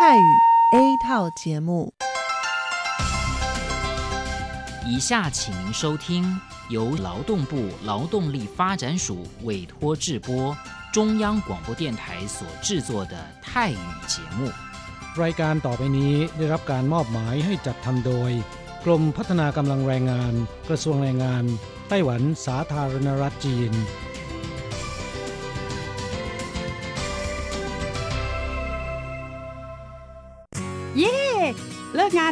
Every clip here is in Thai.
泰语 A 套节目。以下请您收听由劳动部劳动力发展署委托制播、中央广播电台所制作的泰语节目。 รายการต่อไปนี้ได้รับการมอบหมายให้จัดทำโดย กรมพัฒนากำลังแรงงาน กระทรวงแรงงาน ไต้หวันสาธารณรัฐจีน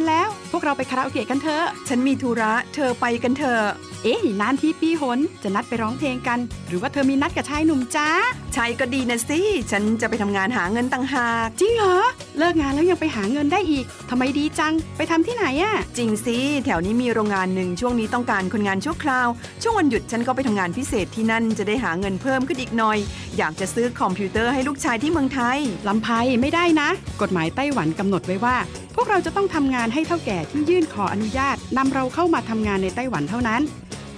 านแล้ว พวกเราไปคาราโอเกะกันเถอะ ฉันมีธุระ เธอไปกันเถอะ เอ๊ะนานที่ปีหนจะนัดไปร้องเพลงกัน หรือว่าเธอมีนัดกับชายหนุ่มจ้าใช่ก็ดีนะสิ ฉันจะไปทำงานหาเงินต่างหาก จริงเหรอ เลิกงานแล้วยังไปหาเงินได้อีกทำไมดีจัง ไปทำที่ไหนอะจริงสิ แถวนี้มีโรงงานหนึ่งช่วงนี้ต้องการคนงานชั่วคราว ช่วงวันหยุดฉันก็ไปทำงานพิเศษที่นั่นจะได้หาเงินเพิ่มขึ้นอีกหน่อย อยากจะซื้อคอมพิวเตอร์ให้ลูกชายที่เมืองไทยลำไพไม่ได้นะ กฎหมายไต้หวันกำหนดไว้ว่า พวกเราจะต้องทำงานให้เท่าแก่ที่ยื่นขออนุญาตนำเราเข้ามาทำงานในไต้หวันเท่านั้น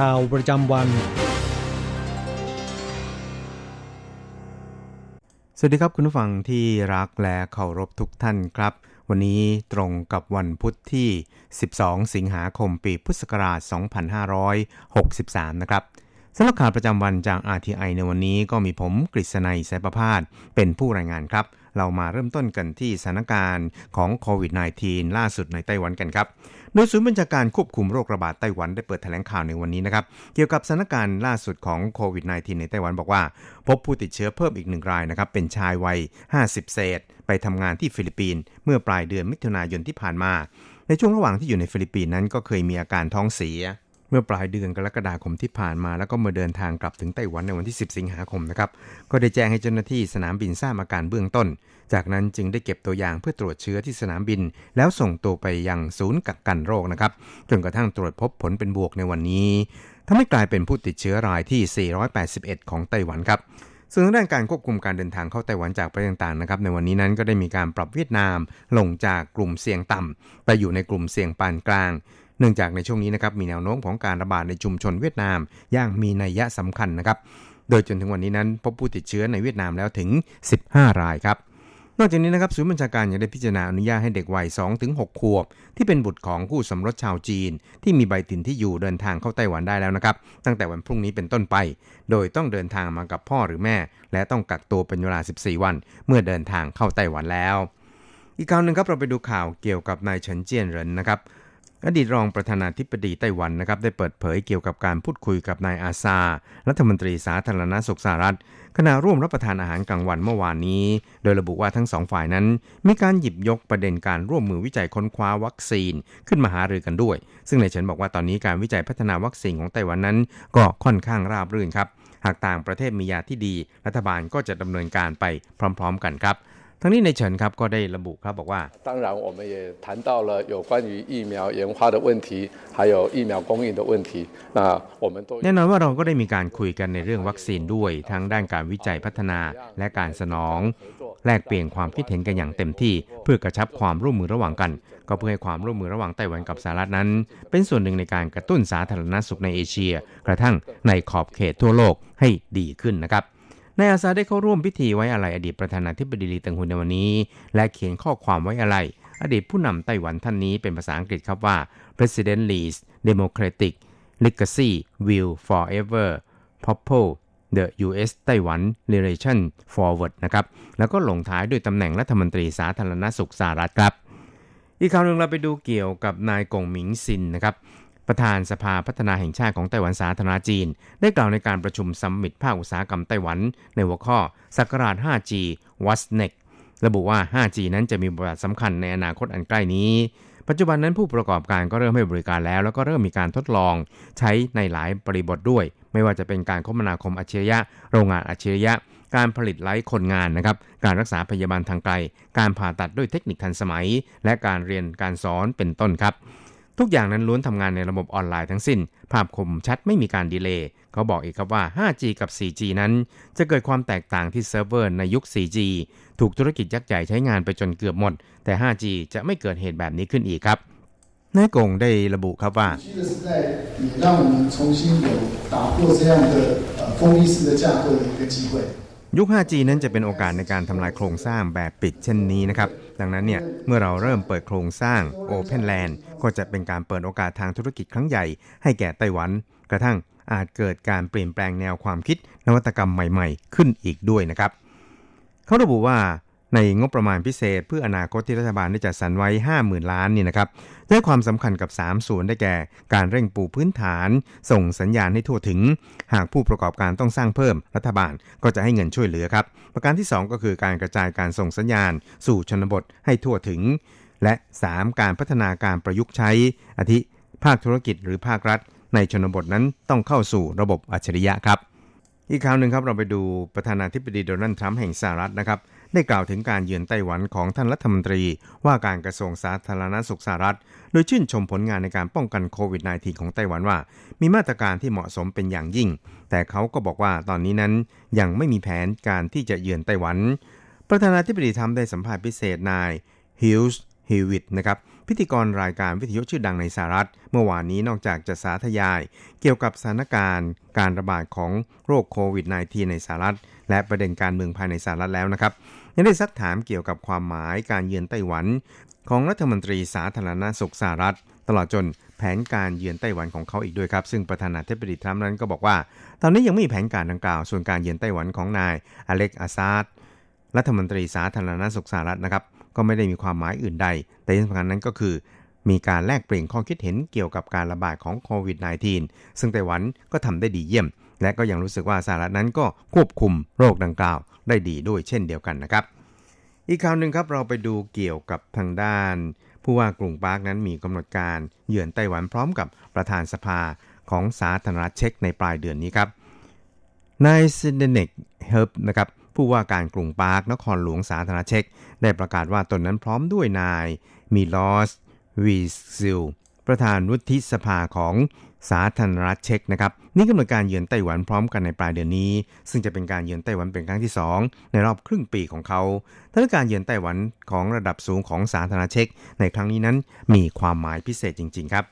ข่าวประจำวัน สวัสดีครับคุณผู้ฟังที่รักและเคารพทุกท่านครับ วันนี้ตรงกับวันพุทธที่ 12 สิงหาคมปีพุทธศักราช 2563 นะครับสำหรับข่าวประจำวันจาก RTI ในวันนี้ก็มีผมกฤษณัยสายประพาสเป็นผู้รายงานครับ เรามาเริ่มต้นกันที่สถานการณ์ของโควิด -19 ล่าสุดในไต้หวันกันครับ โดยศูนย์บัญชาการควบคุมโรคระบาดไต้หวันได้เปิดแถลงข่าวในวันนี้นะครับเกี่ยวกับสถานการณ์ล่าสุดของโควิด -19 ในไต้หวันบอกว่า พบผู้ติดเชื้อเพิ่มอีกหนึ่งรายนะครับเป็นชายวัย 50 เศษ ไปทำงานที่ฟิลิปปินส์เมื่อปลายเดือนมิถุนายนที่ผ่านมา ในช่วงระหว่างที่อยู่ในฟิลิปปินส์นั้นก็เคยมีอาการท้องเสีย เมื่อปลายเดือนกรกฎาคมที่ผ่านมา แล้วก็เมื่อเดินทางกลับถึงไต้หวันในวันที่ 10 สิงหาคมนะครับ ก็ได้แจ้งให้เจ้าหน้าที่สนามบินทราบอาการเบื้องต้น จากนั้นจึงได้เก็บตัวอย่างเพื่อตรวจเชื้อที่สนามบิน แล้วส่งตัวไปยังศูนย์กักกันโรคนะครับ จนกระทั่งตรวจพบผลเป็นบวกในวันนี้ทำให้กลายเป็นผู้ติดเชื้อรายที่ 481 ของไต้หวันครับส่วนทางด้านการควบคุมการเดินทางเข้าไต้หวันจากประเทศต่างๆนะครับ ในวันนี้นั้นก็ได้มีการปรับเวียดนามลงจากกลุ่มเสี่ยงต่ำไปอยู่ในกลุ่มเสี่ยงปานกลาง เนื่องจากในช่วงนี้นะครับมีแนวโน้มของการระบาดในชุมชนเวียดนามอย่างมีนัยยะสำคัญนะครับ โดยจนถึงวันนี้นั้นพบผู้ติดเชื้อในเวียดนามแล้วถึง 15 รายครับนอกจากนี้นะครับศูนย์บัญชาการยังได้พิจารณาอนุญาตให้เด็กวัย 2-6 ขวบ ที่เป็นบุตรของคู่สมรสชาวจีน ที่มีใบถิ่นที่อยู่เดินทางเข้าไต้หวันได้แล้วนะครับ ตั้งแต่วันพรุ่งนี้เป็นต้นไป โดยต้องเดินทางมากับพ่อหรือแม่ และต้องกักตัวเป็นเวลา 14 วัน เมื่อเดินทางเข้าไต้หวันแล้ว อีกข่าวหนึ่งครับเราไปดูข่าวเกี่ยวกับนายเฉินเจียนเหรินนะครับ อดีตรองประธานาธิบดีไต้หวันนะครับได้เปิดเผยเกี่ยวกับการพูดคุยกับนายอาซา รัฐมนตรีสาธารณสุขสหรัฐขณะร่วมรับประทานอาหารกลางวันเมื่อวานนี้ โดยระบุว่าทั้งสองฝ่ายนั้น มีการหยิบยกประเด็นการร่วมมือวิจัยค้นคว้าวัคซีนขึ้นมาหารือกันด้วย ซึ่งนายเฉินบอกว่าตอนนี้การวิจัยพัฒนาวัคซีนของไต้หวันนั้น ก็ค่อนข้างราบรื่นครับหากต่างประเทศมียาที่ดี รัฐบาลก็จะดำเนินการไปพร้อม ๆ กันครับ ทั้งนี้ในเฉินครับก็ได้ระบุครับบอกว่า 当然，我们也谈到了有关于疫苗研发的问题，还有疫苗供应的问题。那我们都 แน่นอนว่าเราก็ได้มีการคุยกันในเรื่องวัคซีนด้วย ทั้งด้านการวิจัยพัฒนาและการสนอง แลกเปลี่ยนความคิดเห็นกันอย่างเต็มที่ เพื่อกระชับความร่วมมือระหว่างกัน ก็เพื่อให้ความร่วมมือระหว่างไต้หวันกับสหรัฐนั้น เป็นส่วนหนึ่งในการกระตุ้นสาธารณสุขในเอเชีย กระทั่งในขอบเขตทั่วโลกให้ดีขึ้นนะครับ นายอาซาได้เข้าร่วมพิธีไว้อาลัยอดีตประธานาธิบดีลีติงฮุนในวันนี้ และเขียนข้อความไว้อาลัยอดีตผู้นำไต้หวันท่านนี้เป็นภาษาอังกฤษครับว่า President Lee's Democratic Legacy will forever propel the U.S. ไต้หวัน relation forward นะครับ แล้วก็ลงท้ายด้วยตำแหน่งรัฐมนตรีสาธารณสุขสหรัฐครับ อีกข่าวหนึ่งเราไปดูเกี่ยวกับนายกงหมิงซินนะครับ ประธานสภาพัฒนาแห่งชาติของไต้หวันสาธารณจีน ได้กล่าวในการประชุมซัมมิตภาคอุตสาหกรรมไต้หวัน ในหัวข้อสักราช 5G What's Next ระบุว่า 5G นั้นจะมีบทบาทสำคัญในอนาคตอันใกล้นี้ ปัจจุบันนั้นผู้ประกอบการก็เริ่มให้บริการแล้ว แล้วก็เริ่มมีการทดลองใช้ในหลายบริบทด้วย ไม่ว่าจะเป็นการคมนาคมอัจฉริยะ โรงงานอัจฉริยะ การผลิตไร้คนงานนะครับ การรักษาพยาบาลทางไกล การผ่าตัดด้วยเทคนิคทันสมัย และการเรียนการสอนเป็นต้นครับ ทุกอย่างนั้นล้วนทำงานในระบบออนไลน์ทั้งสิ้น ภาพคมชัดไม่มีการดีเลย์เขาบอกอีกครับว่า 5G กับ 4G นั้น จะเกิดความแตกต่างที่เซิร์ฟเวอร์ในยุค 4G ถูกธุรกิจยักษ์ใหญ่ใช้งานไปจนเกือบหมด แต่ 5G จะไม่เกิดเหตุแบบนี้ขึ้นอีกครับ นายกงได้ระบุครับว่า 新的时代也让我们重新有打破这样的呃封闭式的架构的一个机会。 ยุค 5G นั้นจะเป็นโอกาสในการทำลายโครงสร้างแบบปิดเช่นนี้นะครับ ดังนั้นเนี่ย เมื่อเราเริ่มเปิดโครงสร้าง Open Land ก็จะเป็นการเปิดโอกาสทางธุรกิจครั้งใหญ่ให้แก่ไต้หวัน กระทั่งอาจเกิดการเปลี่ยนแปลงแนวความคิดนวัตกรรมใหม่ๆ ขึ้นอีกด้วยนะครับ เขาระบุว่า ในงบประมาณพิเศษ เพื่ออนาคตที่รัฐบาลได้จัดสรรไว้ 50,000 ล้านนี่นะครับได้ความสำคัญกับ 3 ส่วนได้แก่ การเร่งปูพื้นฐาน ส่งสัญญาณให้ทั่วถึง หากผู้ประกอบการต้องสร้างเพิ่มรัฐบาลก็จะให้เงินช่วยเหลือครับ ประการที่ 2 ก็คือการกระจายการส่งสัญญาณ สู่ชนบทให้ทั่วถึง และ 3 การพัฒนาการประยุกต์ใช้ อาทิภาคธุรกิจหรือภาครัฐ ในชนบทนั้นต้องเข้าสู่ระบบอัจฉริยะครับอีกข่าวหนึ่งครับเราไปดูประธานาธิบดีโดนัลด์ทรัมป์แห่งสหรัฐนะครับ ได้กล่าวถึงการเยือนไต้หวันของท่านรัฐมนตรี ว่าการกระทรวงสาธารณสุขสหรัฐ โดยชื่นชมผลงานในการป้องกันโควิด -19 ของไต้หวันว่า มีมาตรการที่เหมาะสมเป็นอย่างยิ่ง แต่เขาก็บอกว่าตอนนี้นั้นยังไม่มีแผนการที่จะเยือนไต้หวัน ประธานาธิบดีทรัมป์ได้สัมภาษณ์พิเศษนายฮิลส์ฮิวิตนะครับ พิธีกรรายการวิทยุชื่อดังในสหรัฐ เมื่อวานนี้นอกจากจะสาธยาย เกี่ยวกับสถานการณ์การระบาดของโรคโควิด -19 ในสหรัฐ และประเด็นการเมืองภายในสหรัฐแล้วนะครับยังได้ซักถามเกี่ยวกับความหมายการเยือนไต้หวัน ของรัฐมนตรีสาธารณสุขสหรัฐ ตลอดจนแผนการเยือนไต้หวันของเขาอีกด้วยครับ ซึ่งประธานาธิบดีทรัมป์นั้นก็บอกว่า ตอนนี้ยังไม่มีแผนการดังกล่าว ส่วนการเยือนไต้หวันของนายอเล็กอาซาดรัฐมนตรีสาธารณสุขสหรัฐนะครับ ก็ไม่ได้มีความหมายอื่นใด แต่ที่สำคัญนั้นก็คือ มีการแลกเปลี่ยนข้อคิดเห็นเกี่ยวกับการระบาดของโควิด -19 ซึ่งไต้หวันก็ทำได้ดีเยี่ยม และก็ยังรู้สึกว่าสหรัฐนั้นก็ควบคุมโรคดังกล่าวได้ดีด้วยเช่นเดียวกันนะครับ อีกข่าวหนึ่งครับเราไปดูเกี่ยวกับทางด้าน ผู้ว่ากรุงปาร์กนั้นมีกำหนดการเยือนไต้หวันพร้อมกับประธานสภาของสาธารณรัฐเช็กในปลายเดือนนี้ครับนายซินเดเนกเฮิร์บนะครับ ผู้ว่าการกรุงปรากนครหลวงสาธารณรัฐเช็กได้ประกาศว่าตนนั้นพร้อมด้วยนายมิลอสวีซิลประธานวุฒิสภาของสาธารณรัฐเช็กนะครับมีกำหนดการเยือนไต้หวันพร้อมกันในปลายเดือนนี้ ซึ่งจะเป็นการเยือนไต้หวันเป็นครั้งที่ 2 ในรอบครึ่งปีของเขาทั้งการเยือนไต้หวันของระดับสูงของสาธารณรัฐเช็กในครั้งนี้นั้นมีความหมายพิเศษจริง ๆ ครับ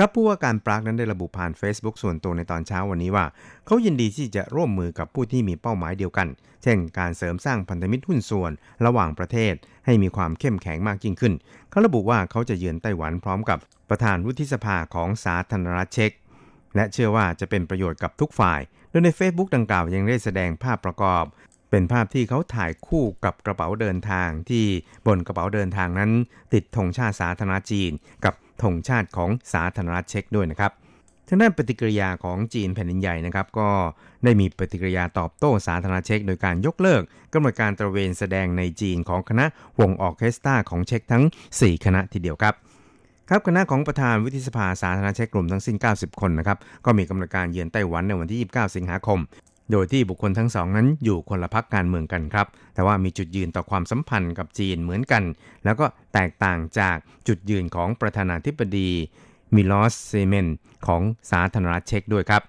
ครับผู้ว่าการปรากนั้นได้ระบุผ่าน Facebook ส่วนตัวในตอนเช้าวันนี้ว่า เขายินดีที่จะร่วมมือกับผู้ที่มีเป้าหมายเดียวกัน เช่น การเสริมสร้างพันธมิตรหุ้นส่วนระหว่างประเทศ ให้มีความเข้มแข็งมากยิ่งขึ้น เขาระบุว่าเขาจะเยือนไต้หวันพร้อมกับประธานวุฒิสภาของสาธารณรัฐเช็กและเชื่อว่าจะเป็นประโยชน์กับทุกฝ่าย โดยใน Facebook ดังกล่าวยังได้แสดงภาพประกอบ เป็นภาพที่เขาถ่ายคู่กับกระเป๋าเดินทางที่บนกระเป๋าเดินทางนั้น ติดธงชาติสาธารณจีน กับธงชาติของสาธารณรัฐเช็กด้วยนะครับทางด้านปฏิกิริยาของจีนแผ่นดินใหญ่นะครับ ก็ได้มีปฏิกิริยาตอบโต้สาธารณเช็กโดยการยกเลิกกำหนดการตระเวนแสดงในจีนของคณะวงออเคสตราของเช็กทั้ง 4 คณะทีเดียวครับครับคณะของประธานวิทยสภาสาธารณเช็กกลุ่มทั้งสิ้น 90 คนนะครับ ก็มีกำหนดการเยือนไต้หวันในวันที่ 29 สิงหาคม โดยที่บุคคลทั้งสองนั้นอยู่คนละพักการเมืองกันครับ แต่ว่ามีจุดยืนต่อความสัมพันธ์กับจีนเหมือนกัน แล้วก็แตกต่างจากจุดยืนของประธานาธิบดีมิลอสเซเมนของสาธารณรัฐเช็กด้วยครับ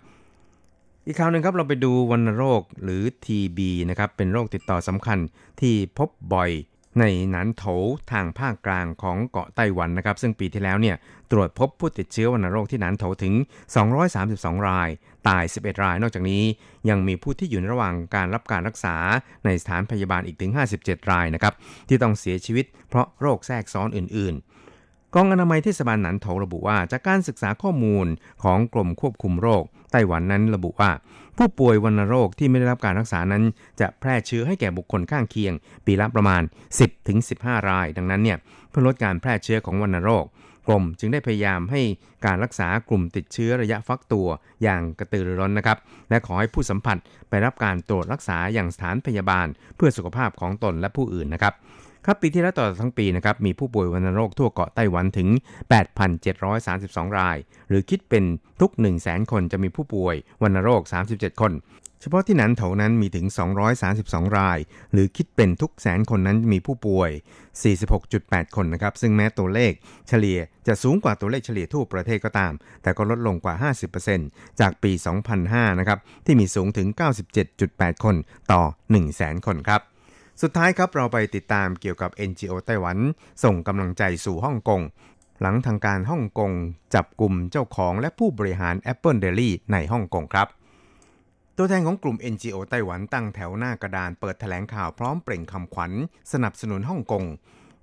อีกข่าวหนึ่งครับเราไปดูวัณโรคหรือ TB นะครับเป็นโรคติดต่อสำคัญที่พบบ่อยในหนานโถทางภาคกลางของเกาะไต้หวันนะครับ ซึ่งปีที่แล้วเนี่ย ตรวจพบผู้ติดเชื้อวัณโรคที่หนานโถถึง 232 ราย ตาย 11 ราย นอกจากนี้ ยังมีผู้ที่อยู่ระหว่างการรับการรักษาในสถานพยาบาลอีกถึง 57 รายนะครับ ที่ต้องเสียชีวิตเพราะโรคแทรกซ้อนอื่น ๆกองอนามัยเทศบาลหนานโถระบุว่า จากการศึกษาข้อมูลของกรมควบคุมโรค ไต้หวันนั้นระบุว่า ผู้ป่วยวัณโรคที่ไม่ได้รับการรักษานั้น จะแพร่เชื้อให้แก่บุคคลข้างเคียง ปีละประมาณ 10-15 ราย ดังนั้นเนี่ยเพื่อลดการแพร่เชื้อของวัณโรค กรมจึงได้พยายามให้การรักษากลุ่มติดเชื้อระยะฟักตัวอย่างกระตือรือร้นนะครับ และขอให้ผู้สัมผัสไปรับการตรวจรักษาอย่างสถานพยาบาล เพื่อสุขภาพของตนและผู้อื่นนะครับครับปีที่แล้วต่อทั้งปีนะครับมีผู้ป่วยวัณโรคทั่วเกาะไต้หวันถึง 8,732 ราย หรือคิดเป็นทุก 1 0 0 0 0แคนจะมีผู้ป่วยวัณโรค 37 คน เฉพาะที่นั้นเถนั้นมีถึง 232 ราย หรือคิดเป็นทุกแสนคนนั้นมีผู้ป่วย 46.8 คนนะครับ ซึ่งแม้ตัวเลขเฉลี่ยจะสูงกว่าตัวเลขเฉลี่ยทั่วประเทศก็ตาม แต่ก็ลดลงกว่า 50%จากปี 2005 นะครับ ที่มีสูงถึง 97.8 คนต่อ 1 0 0 0 0แสนคนครับสุดท้ายครับเราไปติดตามเกี่ยวกับ NGO ไต้หวัน ส่งกำลังใจสู่ฮ่องกง หลังทางการฮ่องกงจับกลุ่มเจ้าของและผู้บริหาร Apple Daily ในฮ่องกงครับ ตัวแทนของกลุ่ม NGO ไต้หวันตั้งแถวหน้ากระดานเปิดแถลงข่าวพร้อมเปล่งคำขวัญ สนับสนุนฮ่องกง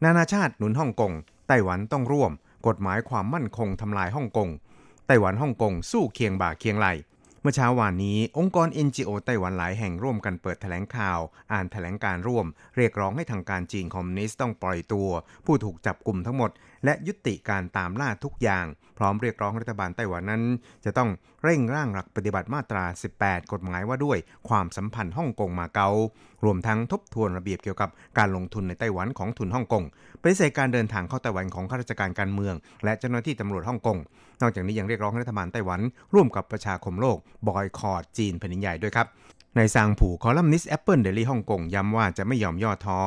นานาชาติหนุนฮ่องกง ไต้หวันต้องร่วม กฎหมายความมั่นคงทำลายฮ่องกง ไต้หวันฮ่องกงสู้เคียงบ่าเคียงไหลเมื่อเช้าวานนี้ องค์กร NGO ไต้หวันหลายแห่งร่วมกันเปิดแถลงข่าว อ่านแถลงการร่วม เรียกร้องให้ทางการจีนคอมมิวนิสต์ต้องปล่อยตัว ผู้ถูกจับกลุ่มทั้งหมด และยุติการตามล่าทุกอย่าง พร้อมเรียกร้องรัฐบาลไต้หวันนั้น จะต้องเร่งร่างหลักปฏิบัติมาตรา 18 กฎหมายว่าด้วยความสัมพันธ์ฮ่องกงมาเก๊า รวมทั้งทบทวนระเบียบเกี่ยวกับการลงทุนในไต้หวันของทุนฮ่องกงปฏิเสธการเดินทางเข้าไต้หวันของข้าราชการการเมือง และเจ้าหน้าที่ตำรวจฮ่องกง นอกจากนี้ยังเรียกร้องรัฐบาลไต้หวัน ร่วมกับประชาคมโลกบอยคอตจีนแผ่นดินใหญ่ด้วยครับนายซางผู่คอลัมนิสต์ Apple Daily ฮ่องกงย้ำว่าจะไม่ยอมย่อท้อ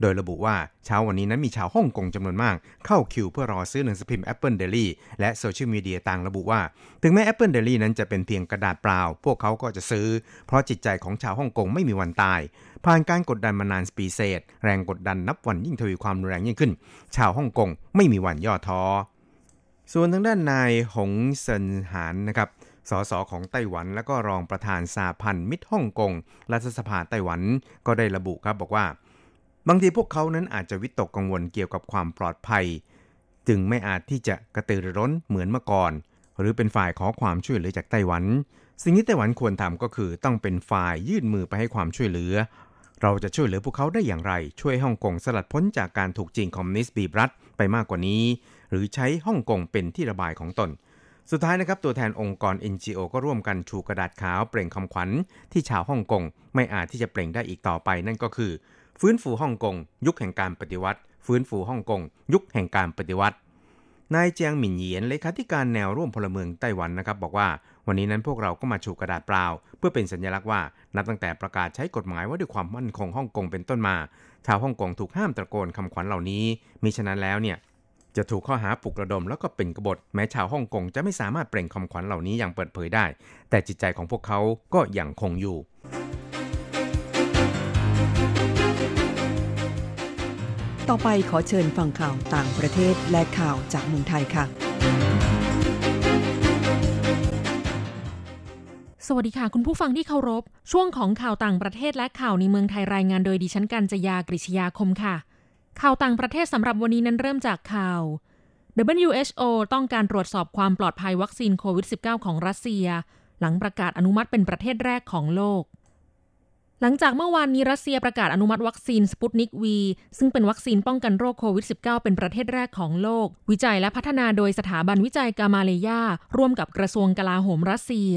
โดยระบุว่าเช้าวันนี้นั้นมีชาวฮ่องกงจำนวนมาก เข้าคิวเพื่อรอซื้อหนังสือพิมพ์ Apple Daily และโซเชียลมีเดียต่างระบุว่า ถึงแม้ Apple Daily นั้นจะเป็นเพียงกระดาษเปล่า พวกเขาก็จะซื้อ เพราะจิตใจของชาวฮ่องกงไม่มีวันตาย ผ่านการกดดันมานานปีเศษ แรงกดดันนับวันยิ่งทวีความรุนแรงยิ่งขึ้น ชาวฮ่องกงไม่มีวันย่อท้อส่วนทางด้านนายหงเซินหานนะครับสสของไต้หวันและก็รองประธานสาพันธ์มิตรฮ่องกงรัฐสภาไต้หวันก็ได้ระบุครับบอกว่า บางทีพวกเขานั้นอาจจะวิตกกังวลเกี่ยวกับความปลอดภัย จึงไม่อาจที่จะกระตือรือร้นเหมือนเมื่อก่อน หรือเป็นฝ่ายขอความช่วยเหลือจากไต้หวัน สิ่งที่ไต้หวันควรทำก็คือต้องเป็นฝ่ายยื่นมือไปให้ความช่วยเหลือ เราจะช่วยเหลือพวกเขาได้อย่างไร ช่วยฮ่องกงสลัดพ้นจากการถูกจีนคอมมิวนิสต์บีบรัดไปมากกว่านี้ หรือใช้ฮ่องกงเป็นที่ระบายของตนสุดท้ายนะครับ ตัวแทนองค์กร NGO ก็ร่วมกันชูกระดาษขาวเปล่งคำขวัญที่ชาวฮ่องกงไม่อาจที่จะเปล่งได้อีกต่อไปนั่นก็คือ ฟื้นฟูฮ่องกง ยุคแห่งการปฏิวัติ ฟื้นฟูฮ่องกง ยุคแห่งการปฏิวัติ นายเจียงหมินเหยียนเลขาธิการแนวร่วมพลเมืองไต้หวันนะครับ บอกว่าวันนี้นั้นพวกเราก็มาชูกระดาษเปล่า เพื่อเป็นสัญลักษณ์ว่านับตั้งแต่ประกาศใช้กฎหมายว่าด้วยความมั่นคงฮ่องกงเป็นต้นมา ชาวฮ่องกงถูกห้ามตะโกนคำขวัญเหล่านี้มิฉะนั้นแล้วเนี่ยจะถูกข้อหาปลุกระดมแล้วก็เป็นกบฏแม้ชาวฮ่องกงจะไม่สามารถเปล่งคำขวัญเหล่านี้อย่างเปิดเผยได้ แต่จิตใจของพวกเขาก็ยังคงอยู่ ต่อไปขอเชิญฟังข่าวต่างประเทศและข่าวจากเมืองไทยค่ะ สวัสดีค่ะ คุณผู้ฟังที่เคารพ ช่วงของข่าวต่างประเทศและข่าวในเมืองไทยรายงานโดยดิฉันกัญจยากริชยาคมค่ะ ข่าวต่างประเทศสำหรับวันนี้นั้นเริ่มจากข่าว WHO ต้องการตรวจสอบความปลอดภัยวัคซีนโควิด -19 ของรัสเซีย หลังประกาศอนุมัติเป็นประเทศแรกของโลก หลังจากเมื่อวานนี้รัสเซียประกาศอนุมัติวัคซีนสปุตนิกวีซึ่งเป็นวัคซีนป้องกันโรคโควิด -19 เป็นประเทศแรกของโลก วิจัยและพัฒนาโดยสถาบันวิจัยกามาเลยาร่วมกับกระทรวงกลาโหมรัสเซีย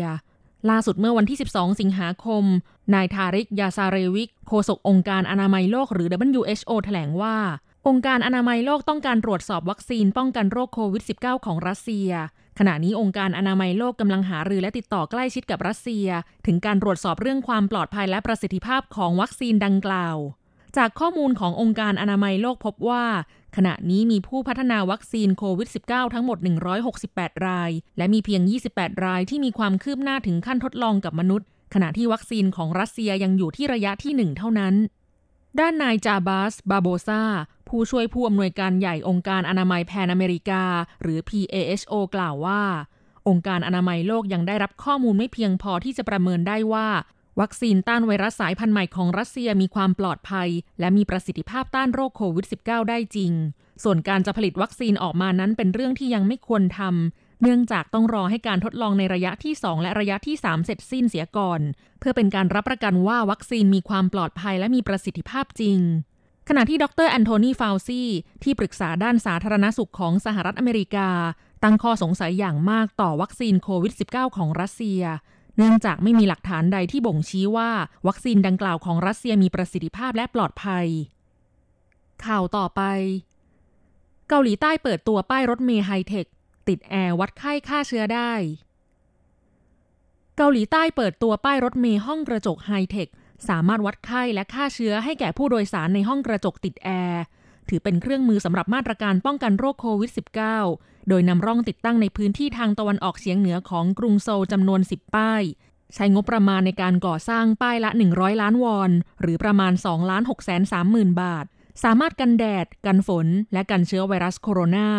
ล่าสุดเมื่อวันที่ 12 สิงหาคม นายทาริก ยาซาเรวิก โฆษกองค์การอนามัยโลกหรือ WHO แถลงว่า องค์การอนามัยโลกต้องการตรวจสอบวัคซีนป้องกันโรคโควิด -19 ของรัสเซีย ขณะนี้องค์การอนามัยโลกกำลังหารือและติดต่อใกล้ชิดกับรัสเซีย ถึงการตรวจสอบเรื่องความปลอดภัยและประสิทธิภาพของวัคซีนดังกล่าว จากข้อมูลขององค์การอนามัยโลกพบว่า ขณะนี้มีผู้พัฒนาวัคซีนโควิด -19 ทั้งหมด 168 ราย และมีเพียง 28 รายที่มีความคืบหน้าถึงขั้นทดลองกับมนุษย์ ขณะที่วัคซีนของรัสเซียยังอยู่ที่ระยะที่ 1 เท่านั้น ด้านนายจาบาส บาโบซา ผู้ช่วยผู้อำนวยการใหญ่องค์การอนามัยแพนอเมริกา หรือ PAHO กล่าวว่า องค์การอนามัยโลกยังได้รับข้อมูลไม่เพียงพอที่จะประเมินได้ว่า วัคซีนต้านไวรัสสายพันธุ์ใหม่ของรัสเซียมีความปลอดภัย และมีประสิทธิภาพต้านโรคโควิด -19 ได้จริง ส่วนการจะผลิตวัคซีนออกมานั้นเป็นเรื่องที่ยังไม่ควรทำเนื่องจากต้องรอให้การทดลองในระยะที่ 2 และระยะที่ 3 เสร็จสิ้นเสียก่อน เพื่อเป็นการรับประกันว่าวัคซีนมีความปลอดภัยและมีประสิทธิภาพจริง ขณะที่ดรแอนโทนีฟาวซีที่ปรึกษาด้านสาธารณสุขของสหรัฐอเมริกา ตั้งข้อสงสัยอย่างมากต่อวัคซีนโควิด -19 ของรัสเซีย เนื่องจากไม่มีหลักฐานใดที่บ่งชี้ว่า วัคซีนดังกล่าวของรัสเซียมีประสิทธิภาพและปลอดภัย ข่าวต่อไป เกาหลีใต้เปิดตัวป้ายรถเมล์ไฮเทคติดแอร์วัดไข้ฆ่าเชื้อได้เกาหลีใต้เปิดตัวป้ายรถเมล์ห้องกระจกไฮเทค สามารถวัดไข้และฆ่าเชื้อให้แก่ผู้โดยสารในห้องกระจกติดแอร์ถือเป็นเครื่องมือสำหรับมาตรการป้องกันโรคโควิด -19 โดยนำร่องติดตั้งในพื้นที่ทางตะวันออกเฉียงเหนือของกรุงโซลจำนวน 10 ป้าย ใช้งบประมาณในการก่อสร้างป้ายละ 100 ล้านวอน หรือประมาณ2ล้าน6แสน3หมื่นบาท สามารถกันแดด กันฝน และกันเชื้อไวรัสโคโรนา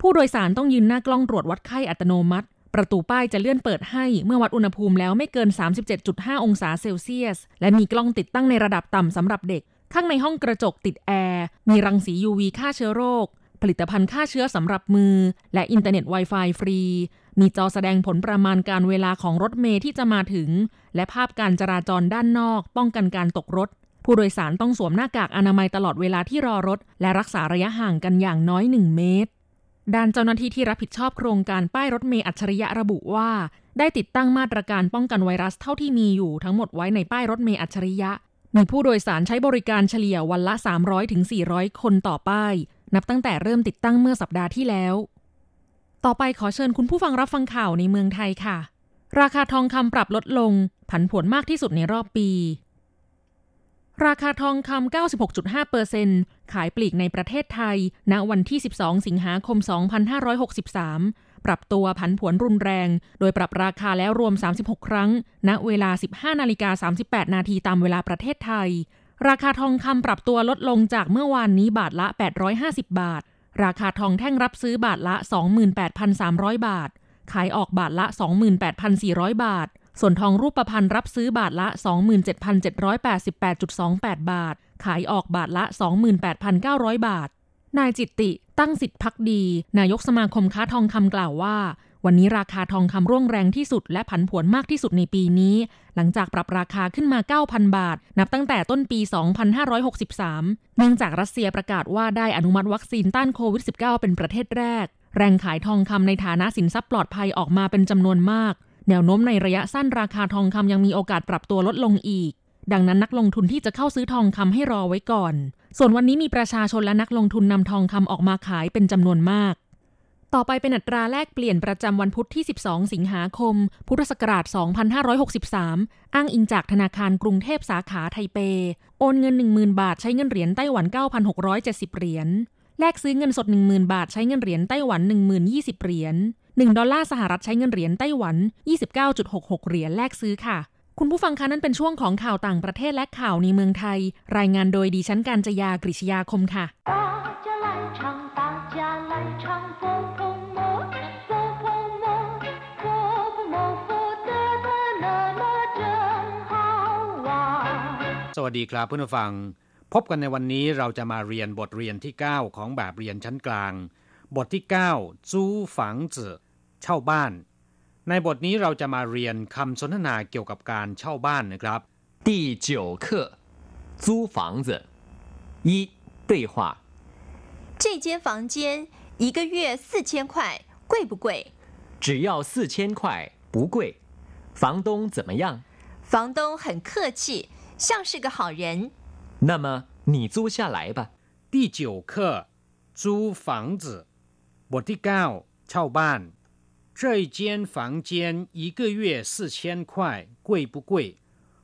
ผู้โดยสารต้องยืนหน้ากล้องตรวจวัดไข้อัตโนมัติ ประตูป้ายจะเลื่อนเปิดให้เมื่อวัดอุณหภูมิแล้วไม่เกิน 37.5 องศาเซลเซียส และมีกล้องติดตั้งในระดับต่ำสำหรับเด็ก ข้างในห้องกระจกติดแอร์ มีรังสี UV ฆ่าเชื้อโรค ผลิตภัณฑ์ฆ่าเชื้อสำหรับมือ และอินเทอร์เน็ต Wi-Fi ฟรี มีจอแสดงผลประมาณการเวลาของรถเมล์ที่จะมาถึง และภาพการจราจรด้านนอก ป้องกันการตกรถ ผู้โดยสารต้องสวมหน้ากากอนามัยตลอดเวลาที่รอรถ และรักษาระยะห่างกันอย่างน้อย 1 เมตร ด้านเจ้าหน้าที่ที่รับผิดชอบโครงการป้ายรถเมล์อัจฉริยะระบุว่า ได้ติดตั้งมาตรการป้องกันไวรัสเท่าที่มีอยู่ทั้งหมดไว้ในป้ายรถเมล์อัจฉริยะ มีผู้โดยสารใช้บริการเฉลี่ยวันละ 300-400 คนต่อป้าย นับตั้งแต่เริ่มติดตั้งเมื่อสัปดาห์ที่แล้ว ต่อไปขอเชิญคุณผู้ฟังรับฟังข่าวในเมืองไทยค่ะ ราคาทองคำปรับลดลง ผันผวนมากที่สุดในรอบปี ราคาทองคำ 96.5เอร์เซนขายปลีกในประเทศไทย ณ วันที่ 12 สิงหาคม 2563 ปรับตัวผันผวนรุนแรง โดยปรับราคาแล้วรวม 36 ครั้ง ณ เวลา 15 นาฬิกา 38 นาทีตามเวลาประเทศไทย ราคาทองคำปรับตัวลดลงจากเมื่อวานนี้บาทละ 850 บาท ราคาทองแท่งรับซื้อบาทละ 28,300 บาท ขายออกบาทละ 28,400 บาท ส่วนทองรูปพรรณรับซื้อบาทละ 27,788.28 บาท ขายออกบาทละ 28,900 บาท นายจิตติ ตั้งสิทธิพักดี นายกสมาคมค้าทองคำกล่าวว่า วันนี้ราคาทองคำร่วงแรงที่สุดและผันผวนมากที่สุดในปีนี้ หลังจากปรับราคาขึ้นมา 9,000 บาท นับตั้งแต่ต้นปี 2563 เนื่องจากรัสเซียประกาศว่าได้อนุมัติวัคซีนต้านโควิด -19 เป็นประเทศแรก แรงขายทองคำในฐานะสินทรัพย์ปลอดภัยออกมาเป็นจำนวนมาก แนวโน้มในระยะสั้นราคาทองคำยังมีโอกาสปรับตัวลดลงอีก ดังนั้นนักลงทุนที่จะเข้าซื้อทองคำให้รอไว้ก่อน ส่วนวันนี้มีประชาชนและนักลงทุนนำทองคำออกมาขายเป็นจำนวนมาก ต่อไปเป็นอัตราแลกเปลี่ยนประจำวันพุธที่ 12 สิงหาคม พุทธศักราช 2563 อ้างอิงจากธนาคารกรุงเทพสาขาไทเป โอนเงิน 10,000 บาทใช้เงินเหรียญไต้หวัน 9,670 เหรียญ แลกซื้อเงินสด 10,000 บาทใช้เงินเหรียญไต้หวัน 10,020 เหรียญ 1 ดอลลาร์สหรัฐใช้เงินเหรียญไต้หวัน 29.66 เหรียญแลกซื้อค่ะ คุณผู้ฟังคะนั่นเป็นช่วงของข่าวต่างประเทศและข่าวในเมืองไทย รายงานโดยดิฉันการจยากริชยาคมค่ะสวัสดีครับเพื่อนผู้ฟัง พบกันในวันนี้เราจะมาเรียนบทเรียนที่ 9 ของแบบเรียนชั้นกลาง บทที่ 9 จู้ฝังจื่อ เช่าบ้าน ในบทนี้เราจะมาเรียนคำสนทนาเกี่ยวกับการเช่าบ้านนะครับ 第九课租房子一对话这间房间一个月四千块，贵不贵？只要四千块不贵房东怎么样房东很客气，像是个好人。那么你租下来吧第九课租房子บทที่ 9 เช่าบ้าน 这一间房间一个月四千块贵不贵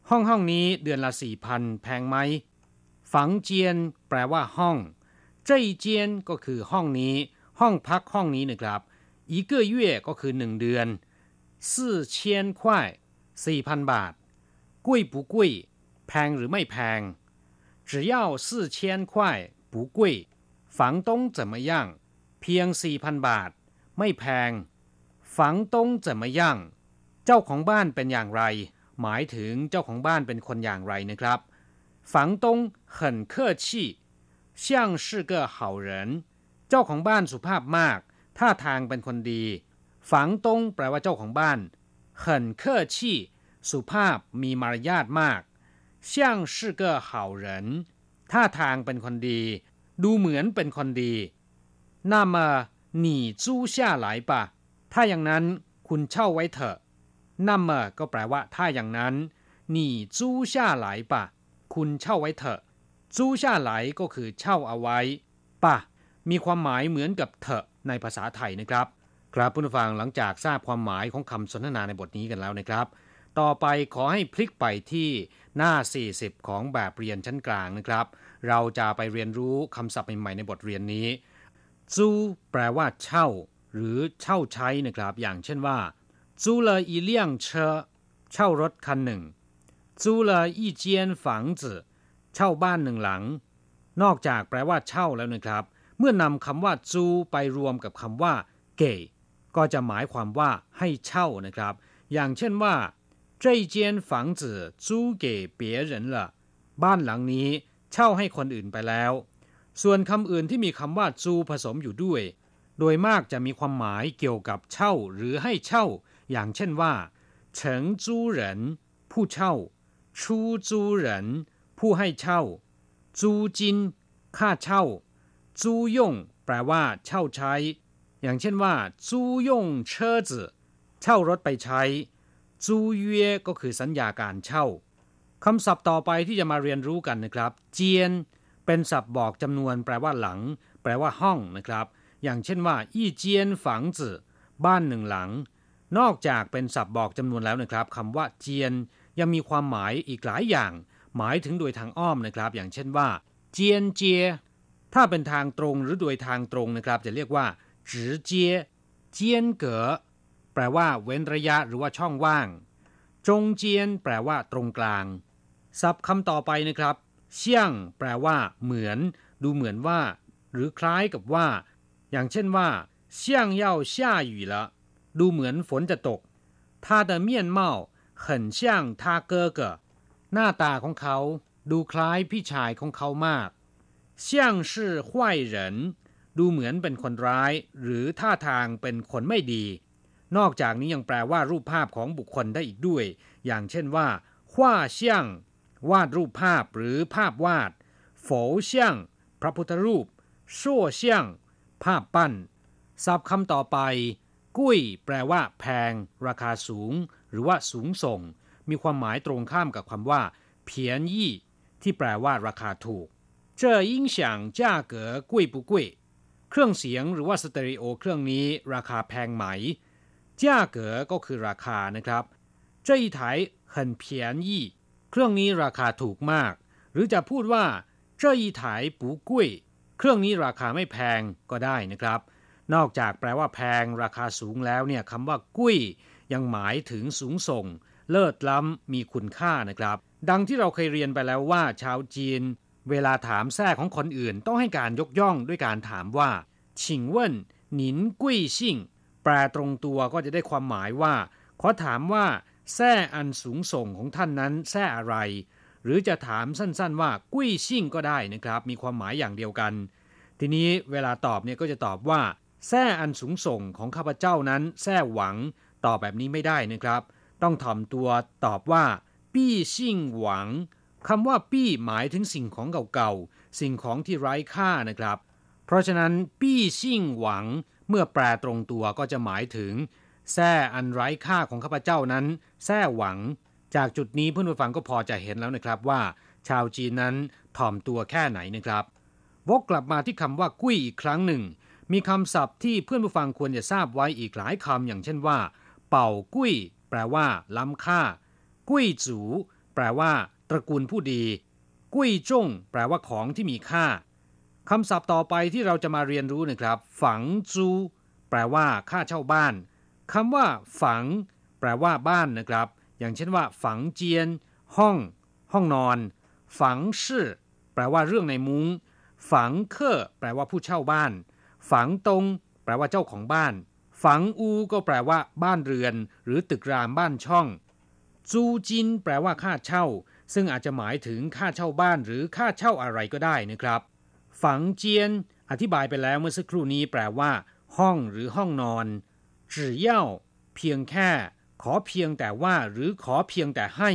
ห้องห้องนี้เดือนละสี่พันแพงไหมฝังเจียนแปลว่าห้อง这一间ก็คือห้องนี้ ห้องพักห้องนี้นะครับ一个月ก็คือหนึ่งเดือน四千块สี่พันบาท贵不贵แพงหรือไม่แพง只要四千块不贵房东怎么样เพียงสี่พันบาท ไม่แพง ฝังตงจะมาย่างเจ้าของบ้านเป็นอย่างไร หมายถึงเจ้าของบ้านเป็นคนอย่างไรนะครับฝังตง很客气像是个好人เจ้าของบ้านสุภาพมากท่าทางเป็นคนดีฝังตงแปลว่าเจ้าของบ้าน很客气สุภาพมีมารยาทมาก像是个好人ท่าทางเป็นคนดี ดูเหมือนเป็นคนดี那么你租下来吧 ถ้าอย่างนั้นคุณเช่าไว้เถอะนั่นเมอก็แปลว่า ถ้าอย่างนั้นหนี่จู้ชาไหลปะ คุณเช่าไว้เถอะจู้ชาไหลก็คือเช่าเอาไว้ปะมีความหมายเหมือนกับเถอะในภาษาไทยนะครับ ครับผู้ฟังหลังจากทราบความหมายของคำสนทนาในบทนี้กันแล้วนะครับ ต่อไปขอให้พลิกไปที่หน้า 40 ของแบบเรียนชั้นกลางนะครับ เราจะไปเรียนรู้คำศัพท์ใหม่ๆในบทเรียนนี้จูแปลว่าเช่า หรือเช่าใช้นะครับ อย่างเช่นว่า租了一辆车เช่ารถคันหนึ่ง租了一间房子เช่าบ้านหนึ่งหลัง นอกจากแปลว่าเช่าแล้วนะครับ เมื่อนำคำว่าจูไปรวมกับคำว่า เก๋ก็จะหมายความว่าให้เช่านะครับ อย่างเช่นว่า这间房子租给别人了บ้านหลังนี้เช่าให้คนอื่นไปแล้ว ส่วนคำอื่นที่มีคำว่าจูผสมอยู่ด้วย โดยมากจะมีความหมายเกี่ยวกับเช่าหรือให้เช่า อย่างเช่นว่าเฉิงจูเหรินผู้เช่า ชูจูเหรินผู้ให้เช่า จูจิน ค่าเช่า จูยงแปลว่า เช่าใช้ อย่างเช่นว่า จูยงเชอจืเช่ารถไปใช้ จูเย่ก็คือสัญญาการเช่าคำศัพท์ต่อไปที่จะมาเรียนรู้กันนะครับ เจียน เป็นศัพท์บอกจำนวน แปลว่าหลัง แปลว่าห้องนะครับ อย่างเช่นว่า อี้เจียนฝังจื่อบ้านหนึ่งหลัง นอกจากเป็นศัพท์บอกจำนวนแล้วนะครับคำว่าเจียนยังมีความหมายอีกหลายอย่าง หมายถึงโดยทางอ้อมนะครับ อย่างเช่นว่า เจียนเจีย ถ้าเป็นทางตรงหรือโดยทางตรงนะครับ จะเรียกว่าจือเจีย เจียนเก๋อแปลว่าเว้นระยะหรือว่าช่องว่าง จงเจียน แปลว่า ตรงกลาง ศัพท์คำต่อไปนะครับเชี่ยง แปลว่า เหมือน ดูเหมือนว่า หรือคล้ายกับว่า อย่างเช่นว่า像要下雨了ดูเหมือนฝนจะตก他的面貌很像他哥哥หน้าตาของเขา ดูคล้ายพี่ชายของเขามาก 像是坏人ดูเหมือนเป็นคนร้าย หรือท่าทางเป็นคนไม่ดี นอกจากนี้ยังแปลว่ารูปภาพของบุคคลได้อีกด้วย อย่างเช่นว่า画像วาดรูปภาพหรือภาพวาดโฝเซียงพระพุทธรูปชั่วเซียง ภาพปั้นศัพท์คำต่อไป กุ้ย แปลว่า แพง ราคาสูง หรือว่าสูงส่ง มีความหมายตรงข้ามกับคำว่าเพียนยี่ที่แปลว่าราคาถูก这音响价格贵不贵เครื่องเสียงหรือว่าสเตอริโอเครื่องนี้ราคาแพงไหมจ้าเก๋อก็คือราคานะครับ这一台很便宜เครื่องนี้ราคาถูกมาก หรือจะพูดว่า这一台不贵 เครื่องนี้ราคาไม่แพงก็ได้นะครับ นอกจากแปลว่าแพงราคาสูงแล้วเนี่ยคำว่ากุ้ย ยังหมายถึงสูงส่ง เลิศล้ำมีคุณค่านะครับ ดังที่เราเคยเรียนไปแล้วว่า ชาวจีน เวลาถามแท้ของคนอื่น ต้องให้การยกย่องด้วยการถามว่าชิงเว่นหนินกุ้ยชิงแปลตรงตัวก็จะได้ความหมายว่า ขอถามว่าแท้อันสูงส่งของท่านนั้นแท้อะไร หรือจะถามสั้นๆว่ากุ้ยชิ่งก็ได้นะครับ มีความหมายอย่างเดียวกัน ทีนี้เวลาตอบเนี่ยก็จะตอบว่าแท้อันสูงส่งของข้าพเจ้านั้นแท้หวังตอบแบบนี้ไม่ได้นะครับ ต้องถ่อมตัวตอบว่า ปี้ชิ่งหวังคำว่าปี้หมายถึงสิ่งของเก่าๆสิ่งของที่ไร้ค่านะครับ เพราะฉะนั้น ปี้ชิ่งหวังเมื่อแปลตรงตัวก็จะหมายถึงแท้อันไร้ค่าของข้าพเจ้านั้นแท้หวัง จากจุดนี้เพื่อนผู้ฟังก็พอจะเห็นแล้วนะครับว่า ชาวจีนนั้นถ่อมตัวแค่ไหนนะครับวกกลับมาที่คำว่ากุ้ยอีกครั้งหนึ่ง มีคำศัพท์ที่เพื่อนผู้ฟังควรจะทราบไว้อีกหลายคำอย่างเช่นว่า เป่ากุ้ย แปลว่า ล้ำค่า กุ้ยจูแปลว่า ตระกูลผู้ดี กุ้ยจงแปลว่าของที่มีค่าคำศัพท์ต่อไปที่เราจะมาเรียนรู้นะครับ ฝังจู แปลว่า ค่าเช่าบ้านคำว่า ฝัง แปลว่าบ้านนะครับ อย่างเช่นว่า ฝังเจียน ห้อง ห้องนอน ฝังชื่อแปลว่าเรื่องในมุง้ง ฝังเคอแปลว่าผู้เช่าบ้าน ฝังตรงแปลว่าเจ้าของบ้าน ฝังอูก็แปลว่า บ้านเรือน หรือตึกรามบ้านช่อง จูจิน แปลว่าค่าเช่า ซึ่งอาจจะหมายถึงค่าเช่าบ้านหรือค่าเช่าอะไรก็ได้นะครับ ฝังเจียน อธิบายไปแล้วเมื่อสักครู่นี้แปลว่า ห้องหรือห้องนอน只要เพียงแค่ ขอเพียงแต่ว่าหรือขอเพียงแต่ให้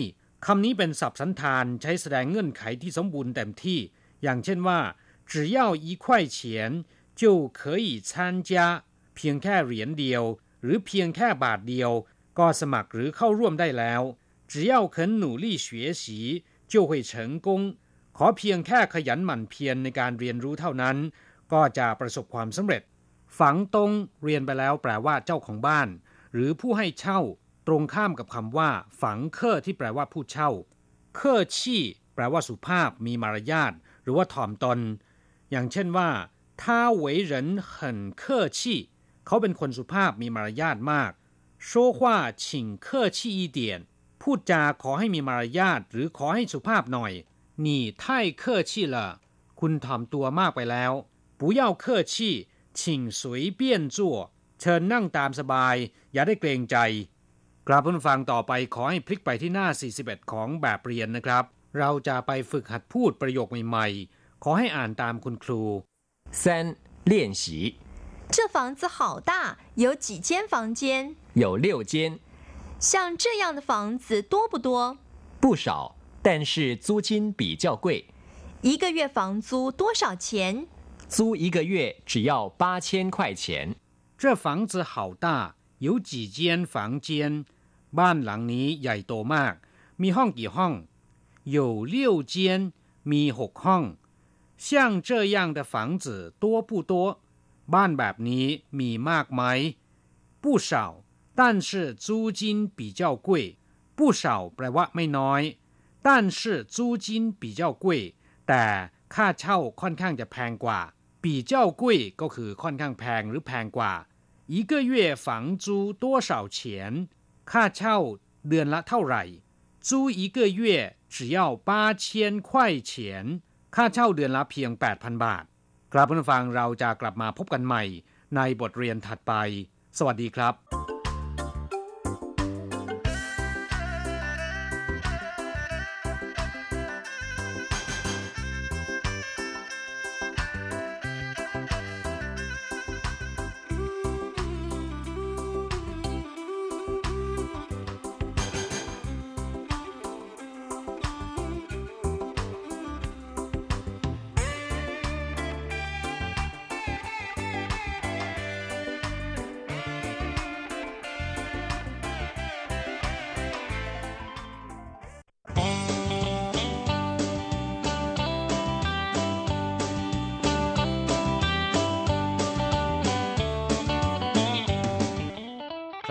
คำนี้เป็นศัพท์สันธานใช้แสดงเงื่อนไขที่สมบูรณ์เต็มที่ อย่างเช่นว่า只要一块钱就可以参加เพียงแค่เหรียญเดียว หรือเพียงแค่บาทเดียว ก็สมัครหรือเข้าร่วมได้แล้ว只要肯努力学习就会成功ขอเพียงแค่ขยันหมั่นเพียรในการเรียนรู้เท่านั้น ก็จะประสบความสำเร็จ ฝังตรงเรียนไปแล้วแปลว่าเจ้าของบ้าน หรือผู้ให้เช่า ตรงข้ามกับคำว่า ฝังเคอที่แปลว่าผู้เช่า เคอชี่แปลว่าสุภาพมีมารยาทหรือว่าถ่อมตน อย่างเช่นว่า他为人很客气เขาเป็นคนสุภาพมีมารยาทมาก说话请客气一点พูดจาขอให้มีมารยาทหรือขอให้สุภาพหน่อย你太客气了คุณถ่อมตัวมากไปแล้ว不要客气请随便坐เชิญนั่งตามสบาย อย่าได้เกรงใจ กราบผู้ฟังต่อไปขอให้พลิกไปที่หน้า 41 ของแบบเรียนนะครับ เราจะไปฝึกหัดพูดประโยคใหม่ๆ ขอให้อ่านตามคุณครู三练习这房子好大，有几间房间？有六间，像这样的房子多不多？不少，但是租金比较贵，一个月房租多少钱？租一个月只要八千块钱。这房子好大有几间房间 บ้านหลังนี้ใหญ่โตมาก มีห้องกี่ห้อง有六间มีหกห้อง像这样的房子多不多บ้านแบบนี้มีมากไหม不少但是租金比较贵不少แปลว่าไม่น้อย但是租金比较贵แต่ค่าเช่าค่อนข้างจะแพงกว่า比较贵ก็คือค่อนข้างแพงหรือแพงกว่า一个月房租多少钱 ค่าเช่าเดือนละเท่าไหร่租一个月只要八千块钱ค่าเช่าเดือนละเพียง 8,000 บาท กลับมาฟังเราจะกลับมาพบกันใหม่ ในบทเรียนถัดไป สวัสดีครับ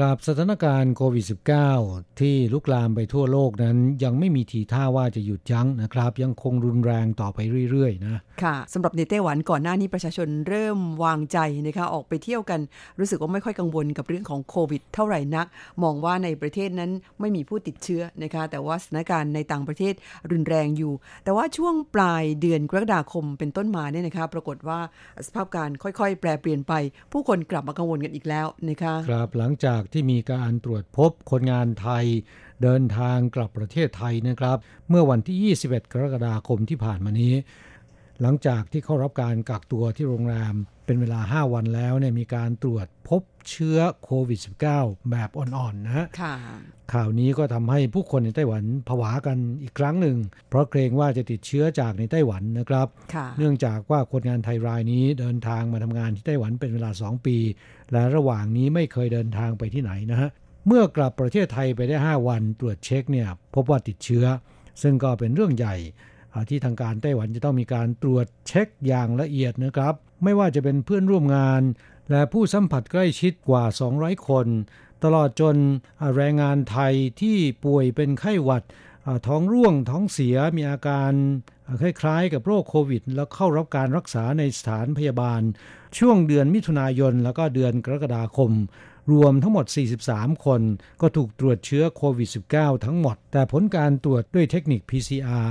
คราบสถานการณ์โควิด -19 ที่ลุกลามไปทั่วโลกนั้นยังไม่มีทีท่าว่าจะหยุดยั้งนะครับ ยังคงรุนแรงต่อไปเรื่อยๆนะ ค่ะสำหรับในไต้หวันก่อนหน้านี้ประชาชนเริ่มวางใจนะคะออกไปเที่ยวกัน รู้สึกว่าไม่ค่อยกังวลกับเรื่องของโควิด เท่าไหร่นัก มองว่าในประเทศนั้นไม่มีผู้ติดเชื้อนะคะแต่ว่าสถานการณ์ในต่างประเทศรุนแรงอยู่ แต่ว่าช่วงปลายเดือนกรกฎาคมเป็นต้นมาเนี่ยนะคะปรากฏว่าสภาพการค่อยๆ แปรเปลี่ยนไป ผู้คนกลับมากังวลกันอีกแล้วนะคะครับหลังจากที่มีการตรวจพบคนงานไทยเดินทางกลับประเทศไทยนะครับ เมื่อวันที่ 21 กรกฎาคมที่ผ่านมานี้ หลังจากที่เข้ารับการกักตัวที่โรงแรมเป็นเวลา 5 วันแล้วเนี่ยมีการตรวจพบเชื้อโควิด -19 แบบอ่อนๆนะฮะข่าวนี้ก็ทำให้ผู้คนในไต้หวันผวากันอีกครั้งหนึ่ง เพราะเกรงว่าจะติดเชื้อจากในไต้หวันนะครับ เนื่องจากว่าคนงานไทยรายนี้เดินทางมาทำงานที่ไต้หวันเป็นเวลา 2 ปี และระหว่างนี้ไม่เคยเดินทางไปที่ไหนนะฮะเมื่อกลับประเทศไทยไปได้ 5 วันตรวจเช็คเนี่ยพบว่าติดเชื้อ ซึ่งก็เป็นเรื่องใหญ่ ที่ทางการไต้หวันจะต้องมีการตรวจเช็คอย่างละเอียดนะครับ ไม่ว่าจะเป็นเพื่อนร่วมงาน และผู้สัมผัสใกล้ชิดกว่า 200 คน ตลอดจนแรงงานไทยที่ป่วยเป็นไข้หวัดท้องร่วงท้องเสียมีอาการคล้ายๆ กับโรคโควิด แล้วเข้ารับการรักษาในสถานพยาบาล ช่วงเดือนมิถุนายนแล้วก็เดือนกรกฎาคม รวมทั้งหมด 43 คน ก็ถูกตรวจเชื้อโควิด -19 ทั้งหมด แต่ผลการตรวจด้วยเทคนิค PCR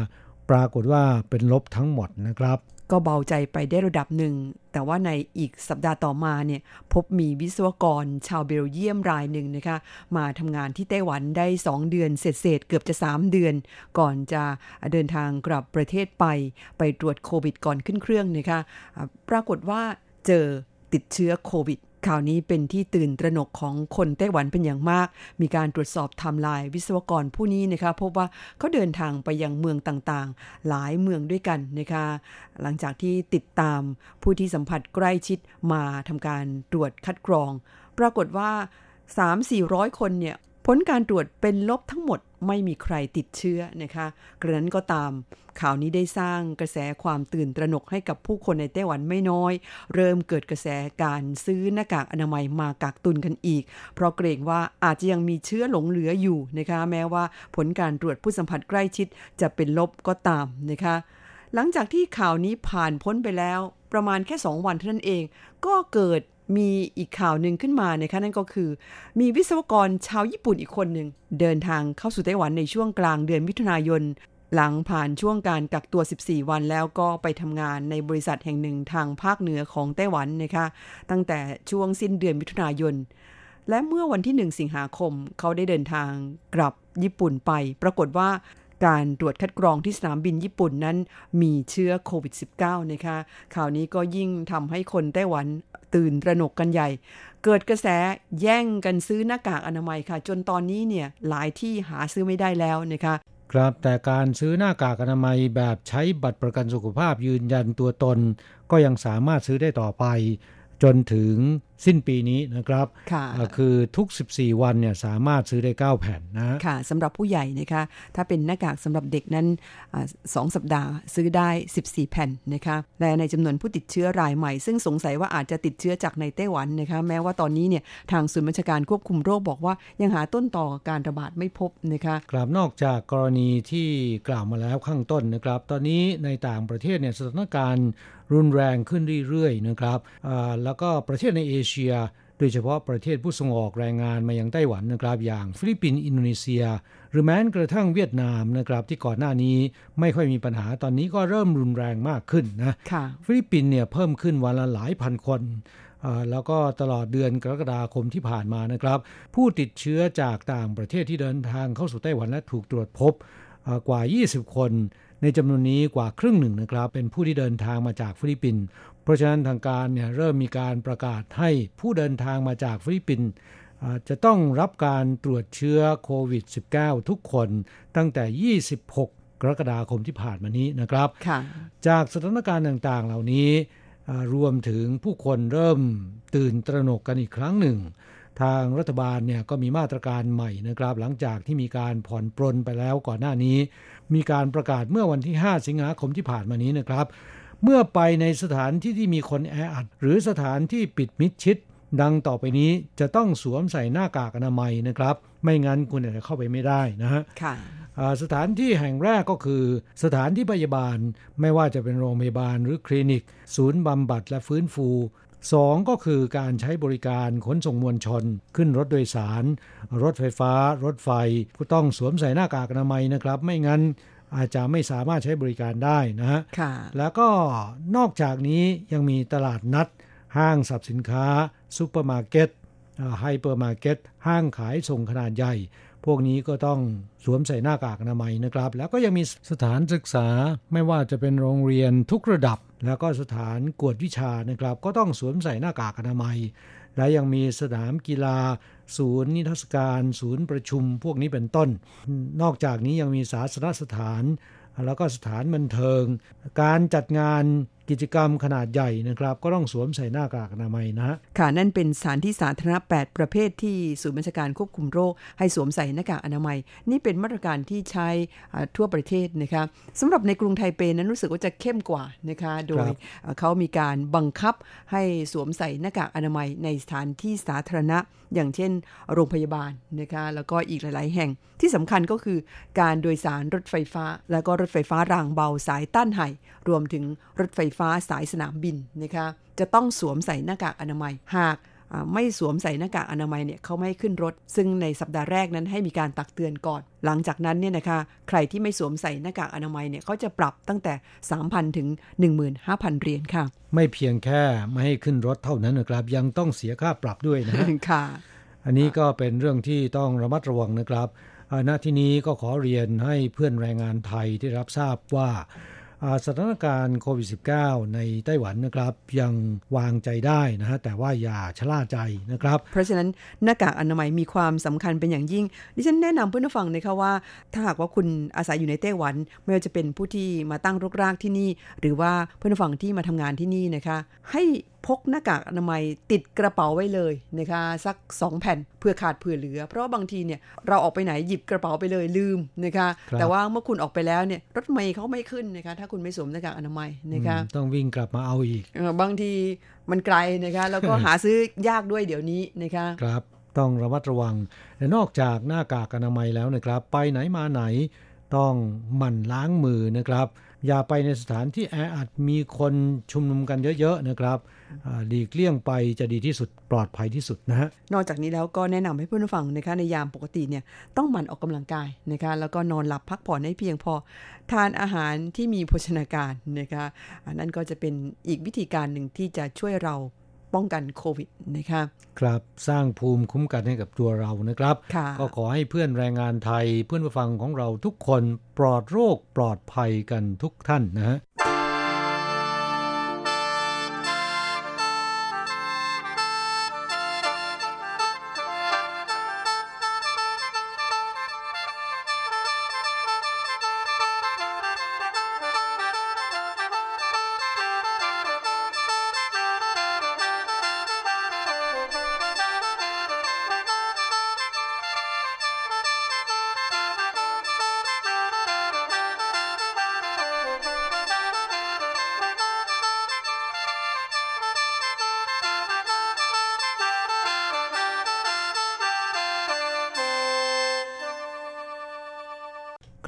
ปรากฏว่าเป็นลบทั้งหมดนะครับ ก็เบาใจไปได้ระดับหนึ่ง แต่ว่าในอีกสัปดาห์ต่อมาเนี่ยพบมีวิศวกรชาวเบลเยียมรายหนึ่งนะคะมาทำงานที่ไต้หวันได้ 2 เดือนเศษเกือบจะ 3 เดือน ก่อนจะเดินทางกลับประเทศไป ไปตรวจโควิดก่อนขึ้นเครื่องนะคะปรากฏว่าเจอติดเชื้อโควิด ข่าวนี้เป็นที่ตื่นตระหนกของคนไต้หวันเป็นอย่างมาก มีการตรวจสอบไทม์ไลน์วิศวกรผู้นี้นะคะพบว่าเขาเดินทางไปยังเมืองต่างๆ หลายเมืองด้วยกันนะคะหลังจากที่ติดตามผู้ที่สัมผัสใกล้ชิดมาทำการตรวจคัดกรอง ปรากฏว่า 3-400 คนเนี่ย ผลการตรวจเป็นลบทั้งหมดไม่มีใครติดเชื้อนะคะกระนั้นก็ตาม ข่าวนี้ได้สร้างกระแสความตื่นตระหนกให้กับผู้คนในไต้หวันไม่น้อย เริ่มเกิดกระแสการซื้อหน้ากากอนามัยมากักตุนกันอีก เพราะเกรงว่าอาจจะยังมีเชื้อหลงเหลืออยู่นะคะแม้ว่าผลการตรวจผู้สัมผัสใกล้ชิดจะเป็นลบก็ตามนะคะหลังจากที่ข่าวนี้ผ่านพ้นไปแล้ว ประมาณแค่ 2 วันเท่านั้นเอง ก็เกิด มีอีกข่าวหนึ่งขึ้นมานะคะนั่นก็คือ มีวิศวกรชาวญี่ปุ่นอีกคนหนึ่งเดินทางเข้าสู่ไต้หวันในช่วงกลางเดือนมิถุนายน หลังผ่านช่วงการกักตัว 14 วันแล้วก็ไปทำงานในบริษัทแห่งหนึ่งทางภาคเหนือของไต้หวันนะคะ ตั้งแต่ช่วงสิ้นเดือนมิถุนายน และเมื่อวันที่ 1 สิงหาคม เขาได้เดินทางกลับญี่ปุ่นไป ปรากฏว่าการตรวจคัดกรองที่สนามบินญี่ปุ่นนั้นมีเชื้อโควิด -19 นะคะ ข่าวนี้ก็ยิ่งทำให้คนไต้หวัน ตื่นตระหนกกันใหญ่ เกิดกระแสแย่งกันซื้อหน้ากากอนามัยค่ะ จนตอนนี้เนี่ยหลายที่หาซื้อไม่ได้แล้วนะคะครับแต่การซื้อหน้ากากอนามัยแบบใช้บัตรประกันสุขภาพยืนยันตัวตน ก็ยังสามารถซื้อได้ต่อไป จนถึงสิ้นปีนี้นะครับค่ะคือทุก 14 วันเนี่ยสามารถซื้อได้ 9 แผ่นนะค่ะสำหรับผู้ใหญ่นะคะถ้าเป็นหน้ากากสำหรับเด็กนั้นสองสัปดาห์ซื้อได้ 14 แผ่นนะคะและในจำนวนผู้ติดเชื้อรายใหม่ ซึ่งสงสัยว่าอาจจะติดเชื้อจากในไต้หวันนะคะแม้ว่าตอนนี้เนี่ยทางศูนย์บัญชาการควบคุมโรคบอกว่ายังหาต้นตอการระบาดไม่พบนะคะครับนอกจากกรณีที่กล่าวมาแล้วข้างต้นนะครับ ตอนนี้ในต่างประเทศเนี่ยสถานการณ์ รุนแรงขึ้นเรื่อยๆนะครับแล้วก็ประเทศในเอเชีย โดยเฉพาะประเทศผู้ส่งออกแรงงานมายังไต้หวันนะครับ อย่างฟิลิปปินส์อินโดนีเซีย หรือแม้กระทั่งเวียดนามนะครับ ที่ก่อนหน้านี้ไม่ค่อยมีปัญหาตอนนี้ก็เริ่มรุนแรงมากขึ้นนะฟิลิปปินส์เนี่ยเพิ่มขึ้นวันละหลายพันคนแล้วก็ตลอดเดือนกรกฎาคมที่ผ่านมานะครับ ผู้ติดเชื้อจากต่างประเทศที่เดินทางเข้าสู่ไต้หวันและถูกตรวจพบกว่า 20 คน ในจำนวนนี้กว่าครึ่งหนึ่งนะครับ เป็นผู้ที่เดินทางมาจากฟิลิปปินส์เพราะฉะนั้นทางการเนี่ยเริ่มมีการประกาศให้ผู้เดินทางมาจากฟิลิปปินส์จะต้องรับการตรวจเชื้อโควิด -19 ทุกคนตั้งแต่ 26กกรกฎาคมที่ผ่านมานี้นะครับค่ะจากสถานการณ์ต่างๆ เหล่านี้รวมถึงผู้คนเริ่มตื่นตระหนกกันอีกครั้งหนึ่ง ทางรัฐบาลเนี่ยก็มีมาตรการใหม่นะครับ หลังจากที่มีการผ่อนปรนไปแล้วก่อนหน้านี้ มีการประกาศเมื่อวันที่ 5 สิงหาคมที่ผ่านมานี้นะครับ เมื่อไปในสถานที่ที่มีคนแออัด หรือสถานที่ปิดมิดชิด ดังต่อไปนี้จะต้องสวมใส่หน้ากากอนามัยนะครับ ไม่งั้นคุณจะเข้าไปไม่ได้นะฮะค่ะสถานที่แห่งแรกก็คือ สถานที่พยาบาลไม่ว่าจะเป็นโรงพยาบาลหรือคลินิก ศูนย์บำบัดและฟื้นฟู สองก็คือการใช้บริการขนส่งมวลชน ขึ้นรถโดยสาร รถไฟฟ้า รถไฟก็ต้องสวมใส่หน้ากากอนามัยนะครับ ไม่งั้นอาจจะไม่สามารถใช้บริการได้นะฮะค่ะแล้วก็นอกจากนี้ยังมีตลาดนัด ห้างสรรพสินค้าซูเปอร์มาร์เก็ตไฮเปอร์มาร์เก็ตห้างขายส่งขนาดใหญ่ พวกนี้ก็ต้องสวมใส่หน้ากากอนามัยนะครับ แล้วก็ยังมีสถานศึกษาไม่ว่าจะเป็นโรงเรียนทุกระดับ แล้วก็สถานกวดวิชานะครับ ก็ต้องสวมใส่หน้ากากอนามัย และยังมีสนามกีฬา ศูนย์นิทรรศการ ศูนย์ประชุมพวกนี้เป็นต้น นอกจากนี้ยังมีศาสนสถาน แล้วก็สถานบันเทิง การจัดงาน กิจกรรมขนาดใหญ่นะครับ ก็ต้องสวมใส่หน้ากากอนามัยนะค่ะนั่นเป็นสถานที่สาธารณะ 8 ประเภทที่ศูนย์บัญชาการควบคุมโรค ให้สวมใส่หน้ากากอนามัย นี่เป็นมาตรการที่ใช้ทั่วประเทศนะคะสำหรับในกรุงไทเปนั้นรู้สึกว่าจะเข้มกว่านะคะโดยเขามีการบังคับให้สวมใส่หน้ากากอนามัยในสถานที่สาธารณะ อย่างเช่น โรงพยาบาลนะคะแล้วก็อีกหลาย ๆ แห่งที่สำคัญก็คือการโดยสารรถไฟฟ้า แล้วก็รถไฟฟ้ารางเบาสายต้านไห่ รวมถึงรถไฟฟ้าสายสนามบินนะคะ จะต้องสวมใส่หน้ากากอนามัย หากไม่สวมใส่หน้ากากอนามัยเนี่ยเขาไม่ให้ขึ้นรถ ซึ่งในสัปดาห์แรกนั้นให้มีการตักเตือนก่อน หลังจากนั้นเนี่ยนะคะใครที่ไม่สวมใส่หน้ากากอนามัยเนี่ยเขาจะปรับตั้งแต่ 3,000 ถึง 15,000 เหรียญค่ะ ไม่เพียงแค่ไม่ให้ขึ้นรถเท่านั้นนะครับ ยังต้องเสียค่าปรับด้วยนะค่ะ อันนี้ก็เป็นเรื่องที่ต้องระมัดระวังนะครับณที่นี้ก็ขอเรียนให้เพื่อนแรงงานไทยที่รับทราบว่า สถานการณ์โควิด -19 ในไต้หวันนะครับยังวางใจได้นะฮะแต่ว่าอย่าชะล่าใจนะครับ เพราะฉะนั้นหน้ากากอนามัยมีความสำคัญเป็นอย่างยิ่ง ดิฉันแนะนำเพื่อนผู้ฟังนะคะว่า ถ้าหากว่าคุณอาศัยอยู่ในไต้หวัน ไม่ว่าจะเป็นผู้ที่มาตั้งรกรากที่นี่ หรือว่าเพื่อนผู้ฟังที่มาทำงานที่นี่นะคะให้พกหน้ากากอนามัยติดกระเป๋าไว้เลยนะคะสัก 2 แผ่นเพื่อขาดเผื่อเหลือ เพราะบางทีเนี่ยเราออกไปไหนหยิบกระเป๋าไปเลยลืมนะคะ แต่ว่าเมื่อคุณออกไปแล้วเนี่ยรถเมย์เขาไม่ขึ้นนะคะถ้าคุณไม่สวมหน้ากากอนามัยนะคะต้องวิ่งกลับมาเอาอีกบางทีมันไกลนะคะแล้วก็หาซื้อยากด้วยเดี๋ยวนี้นะคะครับ ต้องระมัดระวังและนอกจากหน้ากากอนามัยแล้วนะครับ ไปไหนมาไหนต้องหมั่นล้างมือนะครับ อย่าไปในสถานที่แออัดมีคนชุมนุมกันเยอะๆนะครับ หลีกเลี่ยงไปจะดีที่สุดปลอดภัยที่สุดนะฮะนอกจากนี้แล้วก็แนะนำให้เพื่อนฟังนะคะในยามปกติเนี่ยต้องหมั่นออกกำลังกายนะคะแล้วก็นอนหลับพักผ่อนให้เพียงพอ ทานอาหารที่มีโภชนาการนะคะอันนั้นก็จะเป็นอีกวิธีการหนึ่งที่จะช่วยเราป้องกันโควิดนะคะครับสร้างภูมิคุ้มกันให้กับตัวเรานะครับ ก็ขอให้เพื่อนแรงงานไทยเพื่อนผู้ฟังของเราทุกคนปลอดโรคปลอดภัยกันทุกท่านนะฮะ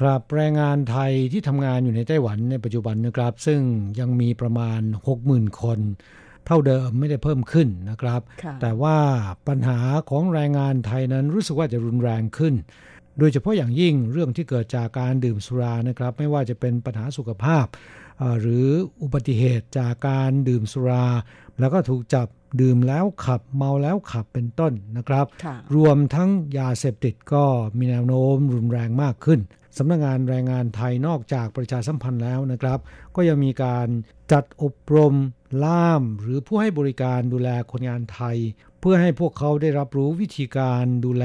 ครับแรงงานไทยที่ทำงานอยู่ในไต้หวันในปัจจุบันนะครับ ซึ่งยังมีประมาณ 60,000 คน เท่าเดิมไม่ได้เพิ่มขึ้นนะครับ แต่ว่าปัญหาของแรงงานไทยนั้นรู้สึกว่าจะรุนแรงขึ้น โดยเฉพาะอย่างยิ่งเรื่องที่เกิดจากการดื่มสุรานะครับ ไม่ว่าจะเป็นปัญหาสุขภาพ หรืออุบัติเหตุจากการดื่มสุรา แล้วก็ถูกจับดื่มแล้วขับเมาแล้วขับเป็นต้นนะครับ รวมทั้งยาเสพติดก็มีแนวโน้มรุนแรงมากขึ้น สำนักงงานแรงงานไทยนอกจากประชาสัมพันธ์แล้วนะครับ ก็ยังมีการจัดอบรมล่าม หรือผู้ให้บริการดูแลคนงานไทย เพื่อให้พวกเขาได้รับรู้วิธีการดูแล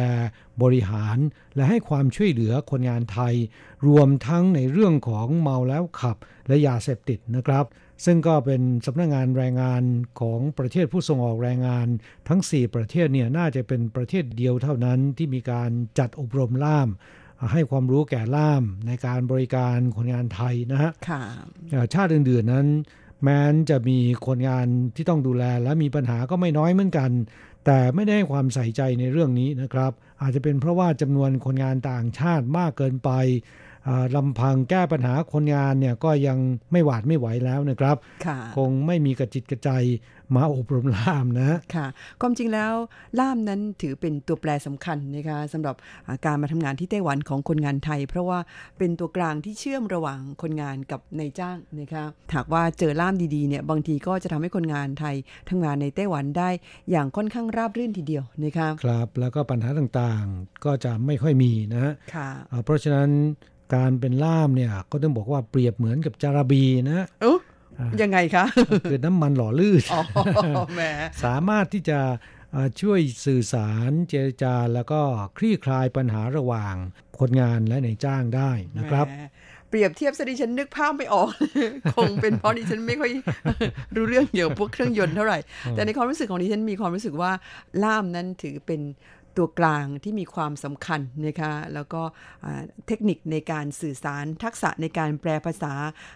บริหาร และให้ความช่วยเหลือคนงานไทย รวมทั้งในเรื่องของเมาแล้วขับ และยาเสพติดนะครับซึ่งก็เป็นสำนักงงานแรงงานของประเทศผู้ส่งออกแรงงาน ทั้ง 4 ประเทศเนี่ยน่าจะเป็นประเทศเดียวเท่านั้นที่มีการจัดอบรมล่าม ให้ความรู้แก่ล่ามในการบริการคนงานไทยนะฮะชาติอื่นๆนั้น แม้นจะมีคนงานที่ต้องดูแลและมีปัญหาก็ไม่น้อยเหมือนกัน แต่ไม่ได้ให้ความใส่ใจในเรื่องนี้นะครับ อาจจะเป็นเพราะว่าจำนวนคนงานต่างชาติมากเกินไป ลำพังแก้ปัญหาคนงานเนี่ยก็ยังไม่หวาดไม่ไหวแล้วนะครับคงไม่มีกระจิตกระใจมาอบรมล่ามนะค่ะความจริงแล้วล่ามนั้นถือเป็นตัวแปรสำคัญนะคะสำหรับการมาทำงานที่ไต้หวันของคนงานไทย เพราะว่าเป็นตัวกลางที่เชื่อมระหว่างคนงานกับนายจ้างนะคะหากว่าเจอล่ามดีๆเนี่ยบางทีก็จะทำให้คนงานไทยทำงานในไต้หวันได้อย่างค่อนข้างราบรื่นทีเดียวนะคะครับแล้วก็ปัญหาต่างๆก็จะไม่ค่อยมีนะค่ะเพราะฉะนั้น การเป็นล่ามเนี่ย ก็ต้องบอกว่าเปรียบเหมือนกับจาราบีนะยังไงคะคือน้ำมันหล่อลื่นสามารถที่จะช่วยสื่อสารเจรจาแล้วก็คลี่คลายปัญหาระหว่างคนงานและนายจ้างได้นะครับเปรียบเทียบสดิฉันนึกภาพไม่ออก คงเป็นเพราะดิฉันไม่ค่อยรู้เรื่องเกี่ยวกับพวกเครื่องยนต์เท่าไหร่ แต่ในความรู้สึกของดิฉันมีความรู้สึกว่าล่ามนั้นถือเป็น ตัวกลางที่มีความสำคัญนะคะแล้วก็เทคนิคในการสื่อสารทักษะในการแปลภาษา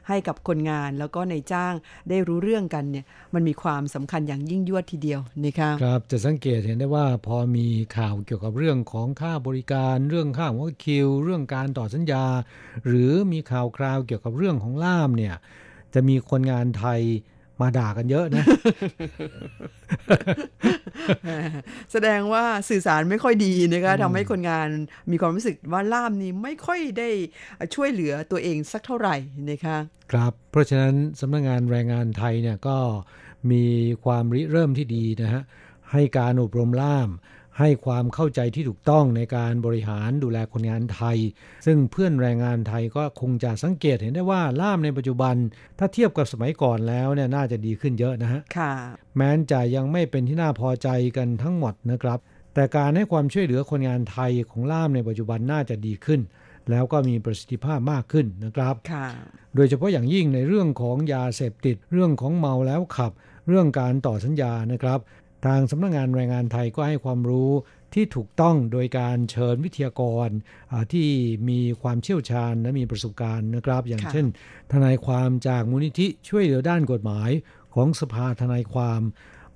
ให้กับคนงาน แล้วก็ในจ้างได้รู้เรื่องกันเนี่ยมันมีความสำคัญอย่างยิ่งยวดทีเดียวนะคะครับจะสังเกตเห็นได้ว่าพอมีข่าวเกี่ยวกับเรื่องของค่าบริการ เรื่องค่าหัวคิว เรื่องการต่อสัญญา หรือมีข่าวคราวเกี่ยวกับเรื่องของล่ามเนี่ยจะมีคนงานไทย มาด่ากันเยอะนะ แสดงว่าสื่อสารไม่ค่อยดีนะคะทำให้คนงานมีความรู้สึกว่าล่ามนี้ไม่ค่อยได้ช่วยเหลือตัวเองสักเท่าไหร่นะคะครับเพราะฉะนั้นสำนักงงานแรงงานไทยเนี่ยก็มีความริเริ่มที่ดีนะฮะให้การอบรมล่าม ให้ความเข้าใจที่ถูกต้องในการบริหารดูแลคนงานไทย ซึ่งเพื่อนแรงงานไทยก็คงจะสังเกตเห็นได้ว่าล่ามในปัจจุบัน ถ้าเทียบกับสมัยก่อนแล้วเนี่ยน่าจะดีขึ้นเยอะนะฮะค่ะ แม้นจะยังไม่เป็นที่น่าพอใจกันทั้งหมดนะครับ แต่การให้ความช่วยเหลือคนงานไทยของล่ามในปัจจุบันน่าจะดีขึ้น แล้วก็มีประสิทธิภาพมากขึ้นนะครับค่ะ โดยเฉพาะอย่างยิ่งในเรื่องของยาเสพติดเรื่องของเมาแล้วขับ เรื่องการต่อสัญญานะครับ ทางสำนักงงานแรงงานไทยก็ให้ความรู้ที่ถูกต้องโดยการเชิญวิทยากรที่มีความเชี่ยวชาญและมีประสบการณ์นะครับ อย่างเช่น ทนายความจากมูลนิธิช่วยเหลือด้านกฎหมายของสภาทนายความ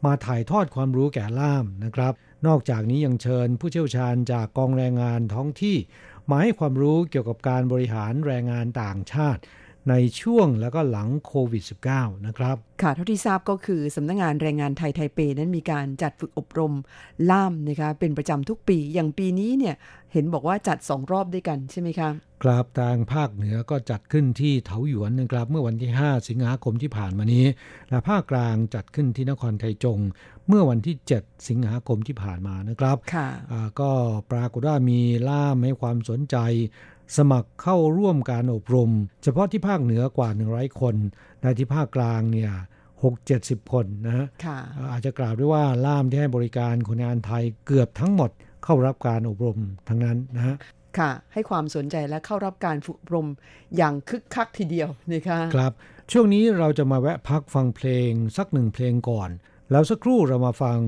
มาถ่ายทอดความรู้แก่ล่ามนะครับ นอกจากนี้ยังเชิญผู้เชี่ยวชาญจากกองแรงงานท้องที่ มาให้ความรู้เกี่ยวกับการบริหารแรงงานต่างชาติ ในช่วงแล้วก็หลังโควิด -19 นะครับ ค่ะ เท่าที่ทราบก็คือสำนักงงานแรงงานไทยไทเปนั้นมีการจัดฝึกอบรมล่ามนะคะเป็นประจำทุกปี อย่างปีนี้เนี่ยเห็นบอกว่าจัดสองรอบด้วยกันใช่ไหมคะครับทางภาคเหนือก็จัดขึ้นที่เถาหยวนนะครับเมื่อวันที่ 5 สิงหาคมที่ผ่านมานี้ และภาคกลางจัดขึ้นที่นครไทจง เมื่อวันที่ 7 สิงหาคมที่ผ่านมานะครับค่ะก็ปรากฏว่ามีล่ามให้ความสนใจ สมัครเข้าร่วมการอบรม เฉพาะที่ภาคเหนือกว่า 100 คน ในที่ภาคกลางเนี่ยหกเจ็ดสิบคนนะฮะอาจจะกล่าวได้ว่าล่ามที่ให้บริการคนงานไทยเกือบทั้งหมดเข้ารับการอบรมทั้งนั้นนะฮะค่ะ ให้ความสนใจและเข้ารับการฝึกอบรมอย่างคึกคักทีเดียวนะคะครับ ช่วงนี้เราจะมาแวะพักฟังเพลงสักหนึ่งเพลงก่อน แล้วสักครู่เรามาฟัง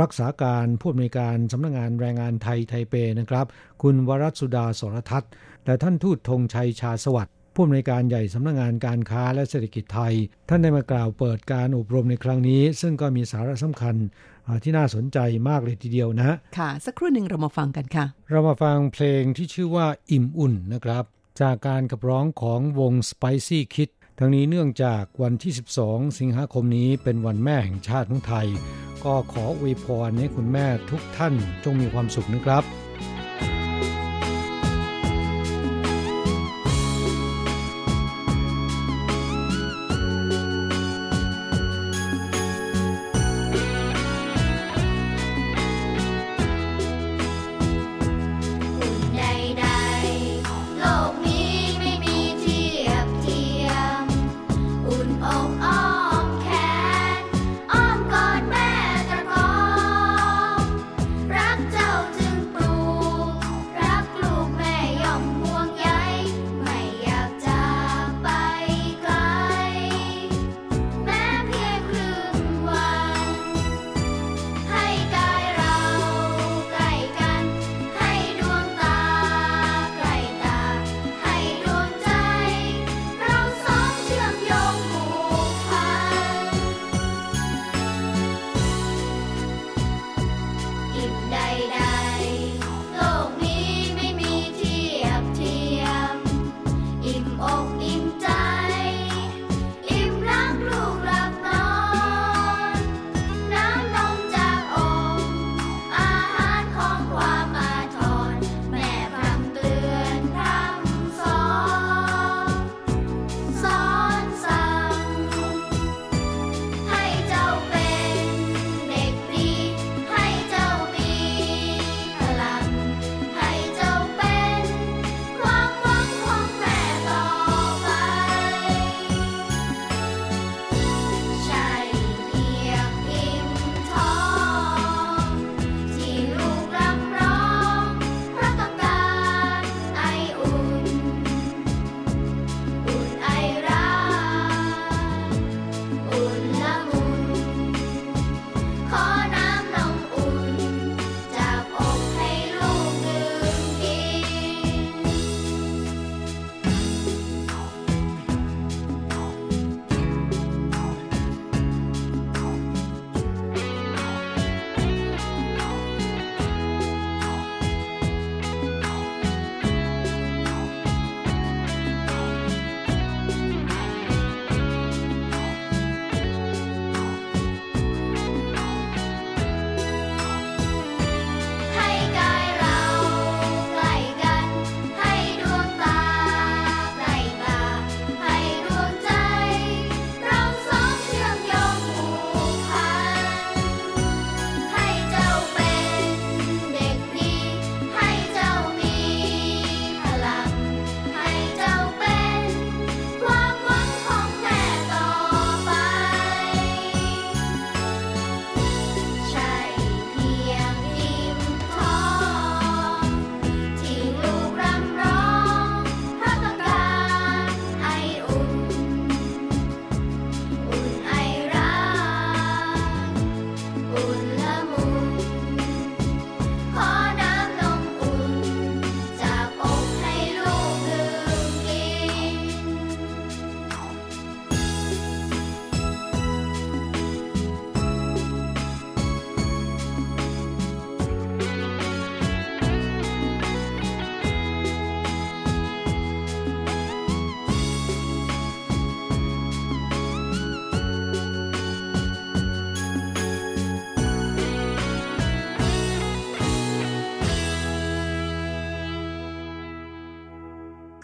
รักษาการผู้อำนวยการสำนักงงานแรงงานไทยไทเปนะครับ คุณวรัสุดาสรทัศน์ และท่านทูตธงชัยชาสวัสดิ์ผู้อำนวยการใหญ่สำนักงงานการค้าและเศรษฐกิจไทย ท่านได้มากล่าวเปิดการอบรมในครั้งนี้ ซึ่งก็มีสาระสำคัญที่น่าสนใจมากเลยทีเดียวนะค่ะ สักครู่หนึ่งเรามาฟังกันค่ะ เรามาฟังเพลงที่ชื่อว่าอิ่มอุ่นนะครับ จากการขับร้องของวง Spicy Kid ทั้งนี้เนื่องจากวันที่ 12 สิงหาคมนี้เป็นวันแม่แห่งชาติของไทย ก็ขออวยพรให้คุณแม่ทุกท่านจงมีความสุขนะครับ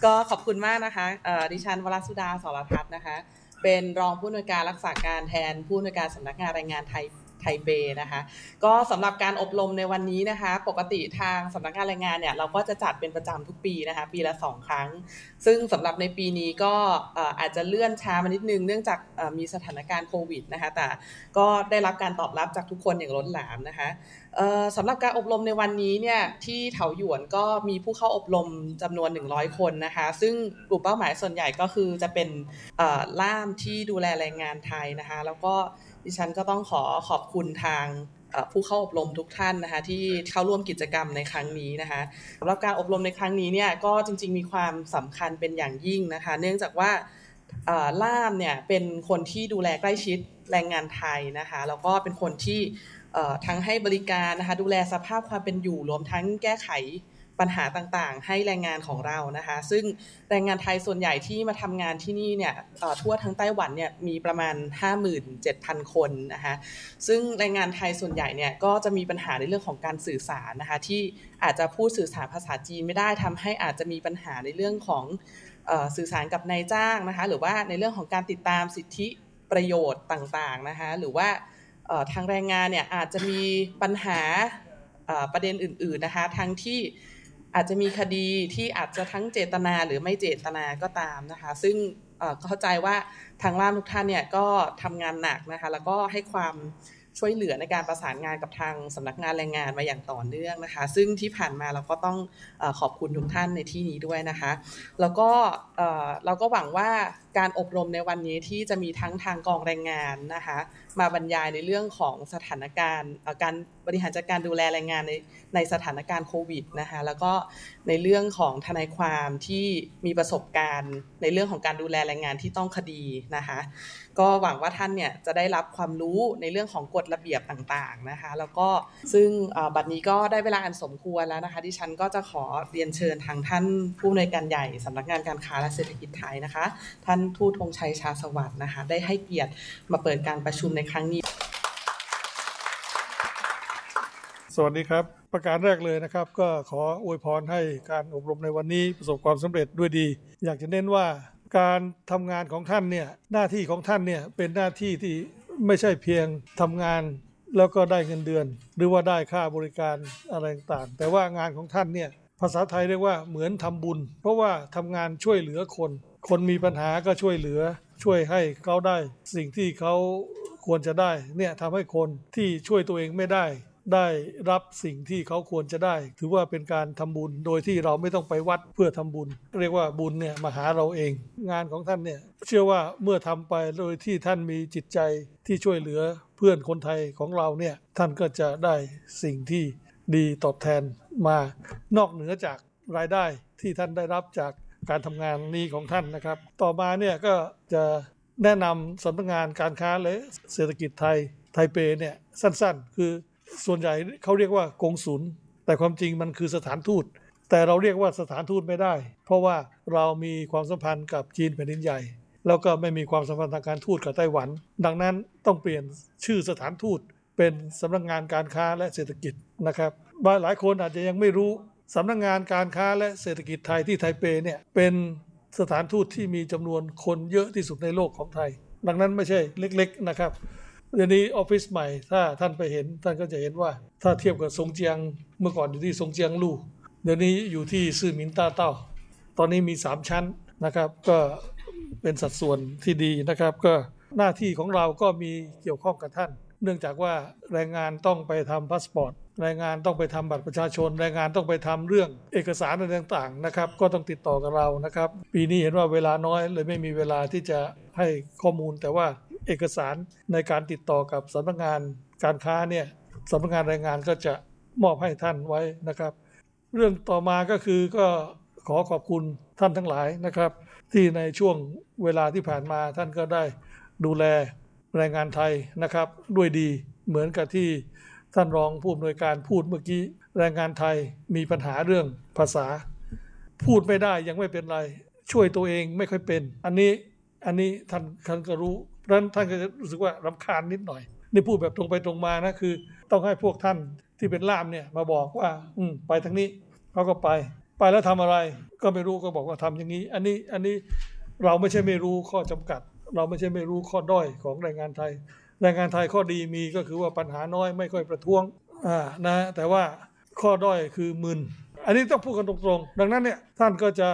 ก็ขอบคุณมากนะคะดิฉันวรสุดาสรทัศน์นะคะ เป็นรองผู้อำนวยการรักษาการแทนผู้อำนวยการสำนักงานแรงงานไทยไทเปนะคะ ก็สำหรับการอบรมในวันนี้นะคะ ปกติทางสำนักงานแรงงานเนี่ยเราก็จะจัดเป็นประจำทุกปีนะคะ ปีละ2ครั้ง ซึ่งสำหรับในปีนี้ก็อาจจะเลื่อนช้ามานิดนึงเนื่องจากมีสถานการณ์โควิดนะคะ แต่ก็ได้รับการตอบรับจากทุกคนอย่างล้นหลามนะคะ สำหรับการอบรมในวันนี้เนี่ยที่เถาหยวนก็มีผู้เข้าอบรมจำนวน 100 คนนะคะ ซึ่งกลุ่มเป้าหมายส่วนใหญ่ก็คือจะเป็นล่ามที่ดูแลแรงงานไทยนะคะ แล้วก็ดิฉันก็ต้องขอขอบคุณทางผู้เข้าอบรมทุกท่านนะคะ ที่เข้าร่วมกิจกรรมในครั้งนี้นะคะสำหรับการอบรมในครั้งนี้เนี่ยก็จริง ๆ มีความสำคัญเป็นอย่างยิ่งนะคะ เนื่องจากว่าล่ามเนี่ยเป็นคนที่ดูแลใกล้ชิดแรงงานไทยนะคะ แล้วก็เป็นคนที่ ทั้งให้บริการนะคะดูแลสภาพความเป็นอยู่รวมทั้งแก้ไขปัญหาต่างๆ ให้แรงงานของเรานะคะ ซึ่งแรงงานไทยส่วนใหญ่ที่มาทำงานที่นี่เนี่ยทั่วทั้งไต้หวันเนี่ยมีประมาณ 57,000 คนนะคะซึ่งแรงงานไทยส่วนใหญ่เนี่ยก็จะมีปัญหาในเรื่องของการสื่อสารนะคะที่อาจจะพูดสื่อสารภาษาจีนไม่ได้ทำให้อาจจะมีปัญหาในเรื่องของสื่อสารกับนายจ้างนะคะหรือว่าในเรื่องของการติดตามสิทธิประโยชน์ต่างๆนะคะหรือว่า ทางแรงงานเนี่ยอาจจะมีปัญหาประเด็นอื่น ๆนะคะทั้งที่อาจจะมีคดีที่อาจจะทั้งเจตนาหรือไม่เจตนาก็ตามนะคะ ซึ่งเข้าใจว่าทางล่ามทุกท่านเนี่ยก็ทำงานหนักนะคะ แล้วก็ให้ความ ช่วยเหลือในการประสานงานกับทางสำนักงานแรงงานมาอย่างต่อเนื่องนะคะ ซึ่งที่ผ่านมาเราก็ต้องอขอบคุณทุกท่านในที่นี้ด้วยนะคะ แล้วก็เราก็หวังว่าการอบรมในวันนี้ที่จะมีทั้งทางกองแรงงานนะคะมาบรรยายในเรื่องของสถานการณ์การบริหารจัดการดูแลแรงงานในในสถานการณ์โควิดนะคะแล้วก็ในเรื่องของทนายความที่มีประสบการณ์ ในเรื่องของการดูแลแรงงานที่ต้องคดีนะคะ ก็หวังว่าท่านเนี่ยจะได้รับความรู้ในเรื่องของกฎระเบียบต่างๆนะคะ แล้วก็ซึ่งบัดนี้ก็ได้เวลาอันสมควรแล้วนะคะที่ฉันก็จะขอเรียนเชิญทางท่านผู้ในการใหญ่สำนักงานการค้าและเศรษฐกิจไทยนะคะ ท่านทูตธงชัยชาสวัสดิ์นะคะ ได้ให้เกียรติมาเปิดการประชุมในครั้งนี้ สวัสดีครับ ประการแรกเลยนะครับ ก็ขออวยพรให้การอบรมในวันนี้ประสบความสำเร็จด้วยดี อยากจะเน้นว่า การทำงานของท่านเนี่ยหน้าที่ของท่านเนี่ยเป็นหน้าที่ที่ไม่ใช่เพียงทำงานแล้วก็ได้เงินเดือน หรือว่าได้ค่าบริการอะไรต่างแต่ว่างานของท่านเนี่ยภาษาไทยเรียกว่าเหมือนทำบุญ เพราะว่าทำงานช่วยเหลือคน คนมีปัญหาก็ช่วยเหลือ ช่วยให้เขาได้ สิ่งที่เขาควรจะได้เนี่ยทำให้คนที่ช่วยตัวเองไม่ได้ ได้รับสิ่งที่เขาควรจะได้ ถือว่าเป็นการทำบุญโดยที่เราไม่ต้องไปวัดเพื่อทำบุญ เรียกว่าบุญเนี่ยมาหาเราเอง งานของท่านเนี่ยเชื่อว่าเมื่อทำไปโดยที่ท่านมีจิตใจที่ช่วยเหลือเพื่อนคนไทยของเราเนี่ยท่านก็จะได้สิ่งที่ดีตอบแทนมานอกเหนือจากรายได้ที่ท่านได้รับจากการทำงานนี้ของท่านนะครับ ต่อมาเนี่ยก็จะแนะนำสำนักงานการค้าและเศรษฐกิจไทยไทเปเนี่ยสั้นๆ คือ ส่วนใหญ่เขาเรียกว่ากงสุลแต่ความจริงมันคือสถานทูต แต่เราเรียกว่าสถานทูตไม่ได้ เพราะว่าเรามีความสัมพันธ์กับจีนแผ่นดินใหญ่ แล้วก็ไม่มีความสัมพันธ์ทางการทูตกับไต้หวัน ดังนั้นต้องเปลี่ยนชื่อสถานทูตเป็นสำนักงงานการค้าและเศรษฐกิจนะครับบางหลายคนอาจจะยังไม่รู้สำนักงงานการค้าและเศรษฐกิจไทยที่ไทเปเนี่ยเป็นสถานทูตที่มีจำนวนคนเยอะที่สุดในโลกของไทย ดังนั้นไม่ใช่เล็ก ๆนะครับ เดี๋ยวนี้ออฟฟิศใหม่ถ้าท่านไปเห็นท่านก็จะเห็นว่า ถ้าเทียบกับซงเจียงเมื่อก่อนอยู่ที่ซงเจียงลู่เดี๋ยวนี้อยู่ที่ซื่อหมินต้าเต้า ตอนนี้มี 3 ชั้นนะครับ ก็เป็นสัดส่วนที่ดีนะครับ ก็หน้าที่ของเราก็มีเกี่ยวข้องกับท่าน เนื่องจากว่าแรงงานต้องไปทำพาสปอร์ตแรงงานต้องไปทำบัตรประชาชนแรงงานต้องไปทำเรื่องเอกสารอะไรต่างๆนะครับ ก็ต้องติดต่อกับเรานะครับ ปีนี้เห็นว่าเวลาน้อยเลยไม่มีเวลาที่จะให้ข้อมูล แต่ว่า เอกสารในการติดต่อกับสำนักงานการค้าเนี่ยสำนักงานแรงงานก็จะมอบให้ท่านไว้นะครับ เรื่องต่อมาก็คือก็ขอขอบคุณท่านทั้งหลายนะครับ ที่ในช่วงเวลาที่ผ่านมาท่านก็ได้ดูแลแรงงานไทยนะครับ ด้วยดีเหมือนกับที่ท่านรองผู้อำนวยการพูดเมื่อกี้แรงงานไทยมีปัญหาเรื่องภาษา พูดไม่ได้ยังไม่เป็นไร ช่วยตัวเองไม่ค่อยเป็น อันนี้อันนี้ท่านท่านก็รู้ เพราะฉะนั้นท่านก็จะรู้สึกว่ารำคาญนิดหน่อยนี่พูดแบบตรงไปตรงมานะคือ ต้องให้พวกท่านที่เป็นล่ามเนี่ยมาบอกว่า อืไปทางนี้เขาก็ไป ไปแล้วทำอะไร ก็ไม่รู้ก็บอกว่าทำอย่างนี้ อันนี้อันนี้เราไม่ใช่ไม่รู้ข้อจำกัด เราไม่ใช่ไม่รู้ข้อด้อยของแรงงานไทย แรงงานไทยข้อดีมีก็คือว่าปัญหาน้อยไม่ค่อยประท้วงอ่านะแต่ว่าข้อด้อยคือมึนอันนี้ต้องพูดกันตรงๆ ดังนั้นเนี่ยท่านก็จะ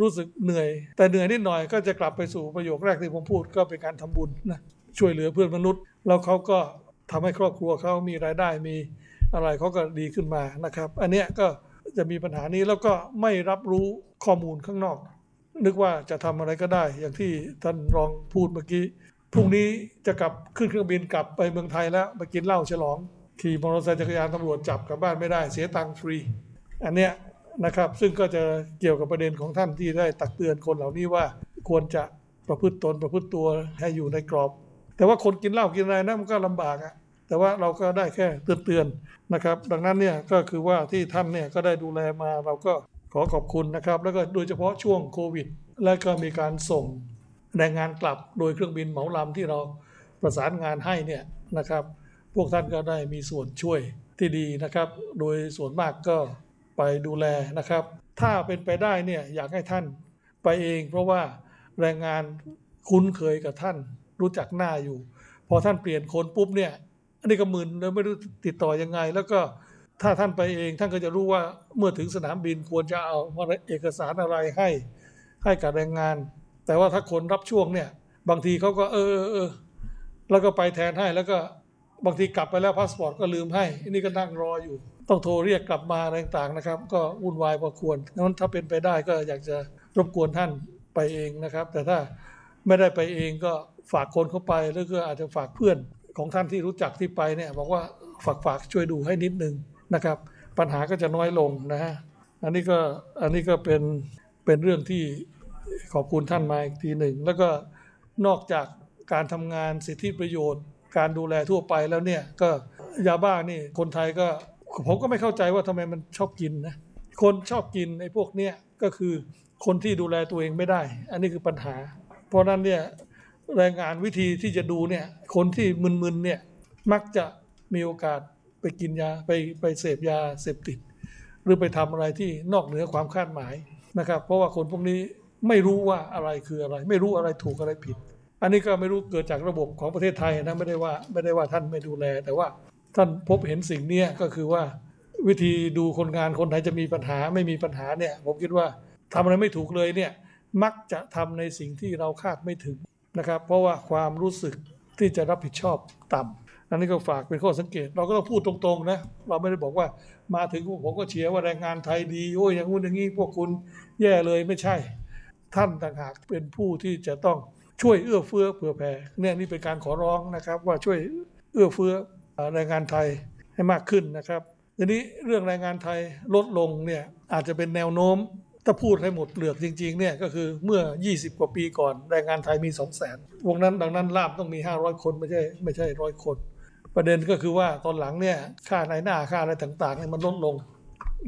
รู้สึกเหนื่อย แต่เหนื่อยนิดหน่อยก็จะกลับไปสู่ประโยคแรกที่ผมพูดก็เป็นการทำบุญนะช่วยเหลือเพื่อนมนุษย์ แล้วเขาก็ทำให้ครอบครัวเขามีรายได้มีอะไรเขาก็ดีขึ้นมานะครับ อันเนี้ยก็จะมีปัญหานี้แล้วก็ไม่รับรู้ข้อมูลข้างนอก นึกว่าจะทำอะไรก็ได้ อย่างที่ท่านรองพูดเมื่อกี้พรุ่งนี้จะกลับขึ้นเครื่องบินกลับไปเมืองไทยแล้วไปกินเหล้าฉลองขี่มอเตอร์ไซค์จักรยานตำรวจจับกลับบ้านไม่ได้เสียตังค์ฟรี อันเนี้ย นะครับ ซึ่งก็จะเกี่ยวกับประเด็นของท่านที่ได้ตักเตือนคนเหล่านี้ว่าควรจะประพฤติตนประพฤติตัวให้อยู่ในกรอบ แต่ว่าคนกินเหล้ากินอะไรนะมันก็ลำบากอะแต่ว่าเราก็ได้แค่เตือนๆนะครับ ดังนั้นเนี่ยก็คือว่าที่ท่านเนี่ยก็ได้ดูแลมาเราก็ขอขอบคุณนะครับ แล้วก็โดยเฉพาะช่วงโควิด และก็มีการส่งแรงงานกลับโดยเครื่องบินเหมาลำที่เราประสานงานให้เนี่ยนะครับ พวกท่านก็ได้มีส่วนช่วยที่ดีนะครับ โดยส่วนมากก็ ไปดูแลนะครับ ถ้าเป็นไปได้เนี่ยอยากให้ท่านไปเอง เพราะว่าแรงงานคุ้นเคยกับท่าน รู้จักหน้าอยู่ พอท่านเปลี่ยนคนปุ๊บเนี่ยอันนี้ก็มึนเลยไม่รู้ติดต่อยังไง แล้วก็ถ้าท่านไปเองท่านก็จะรู้ว่าเมื่อถึงสนามบินควรจะเอาเอกสารอะไรให้ให้กับแรงงาน แต่ว่าถ้าคนรับช่วงเนี่ย บางทีเขาก็เออเออแล้วก็ไปแทนให้แล้วก็บางทีกลับไปแล้วพาสปอร์ตก็ลืมให้อันนี้ก็นั่งรออยู่ ต้องโทรเรียกกลับมาอะไรต่างๆนะครับ ก็วุ่นวายพอควรนั้นถ้าเป็นไปได้ก็อยากจะรบกวนท่านไปเองนะครับ แต่ถ้าไม่ได้ไปเองก็ฝากคนเข้าไปหรือก็อาจจะฝากเพื่อนของท่านที่รู้จักที่ไปเนี่ยบอกว่าฝากฝากช่วยดูให้นิดนึงนะครับ ปัญหาก็จะน้อยลงนะฮะอันนี้ก็อันนี้ก็เป็นเป็นเรื่องที่ขอบคุณท่านมาอีกทีหนึ่ง แล้วก็นอกจากการทำงานสิทธิประโยชน์ การดูแลทั่วไปแล้วเนี่ยก็ยาบ้านี่คนไทยก็ ผมก็ไม่เข้าใจว่าทำไมมันชอบกินนะคนชอบกินไอ้พวกเนี้ยก็คือคนที่ดูแลตัวเองไม่ได้ อันนี้คือปัญหา เพราะนั้นเนี่ยแรงงานวิธีที่จะดูเนี่ยคนที่มึนๆเนี่ยมักจะมีโอกาสไปกินยาไปไปเสพยาเสพติด หรือไปทำอะไรที่นอกเหนือความคาดหมายนะครับ เพราะว่าคนพวกนี้ไม่รู้ว่าอะไรคืออะไร ไม่รู้อะไรถูกอะไรผิด อันนี้ก็ไม่รู้เกิดจากระบบของประเทศไทยนะไม่ได้ว่าไม่ได้ว่าท่านไม่ดูแล แต่ว่า ท่านพบเห็นสิ่งนี้ก็คือว่าวิธีดูคนงานคนไหนจะมีปัญหาไม่มีปัญหาเนี่ยผมคิดว่าทำอะไรไม่ถูกเลยเนี่ยมักจะทำในสิ่งที่เราคาดไม่ถึงนะครับ เพราะว่าความรู้สึกที่จะรับผิดชอบต่ำอันนี้ก็ฝากเป็นข้อสังเกต เราก็ต้องพูดตรงๆนะเราไม่ได้บอกว่ามาถึงผมก็เชียร์ว่าแรงงานไทยดีโอ้ยอย่างงู้นอย่างนี้พวกคุณแย่เลยไม่ใช่ ท่านต่างหากเป็นผู้ที่จะต้องช่วยเอื้อเฟื้อเผื่อแผ่เนี่ยนี่เป็นการขอร้องนะครับ ว่าช่วยเอื้อเฟื้อ แรงงานไทยให้มากขึ้นนะครับทีนี้เรื่องแรงงานไทยลดลงเนี่ยอาจจะเป็นแนวโน้ม ถ้าพูดให้หมดเปลือกจริงๆเนี่ยก็คือเมื่อ 20 กว่าปีก่อน แรงงานไทยมี 2 0 0 0 0 0วงนั้นดังนั้นลามต้องมี 500 คนไม่ใช่ไม่ใช่ร้อยคน ประเด็นก็คือว่าตอนหลังเนี่ยค่าในหน้าค่าอะไรต่างๆเนี่ยมันลดลง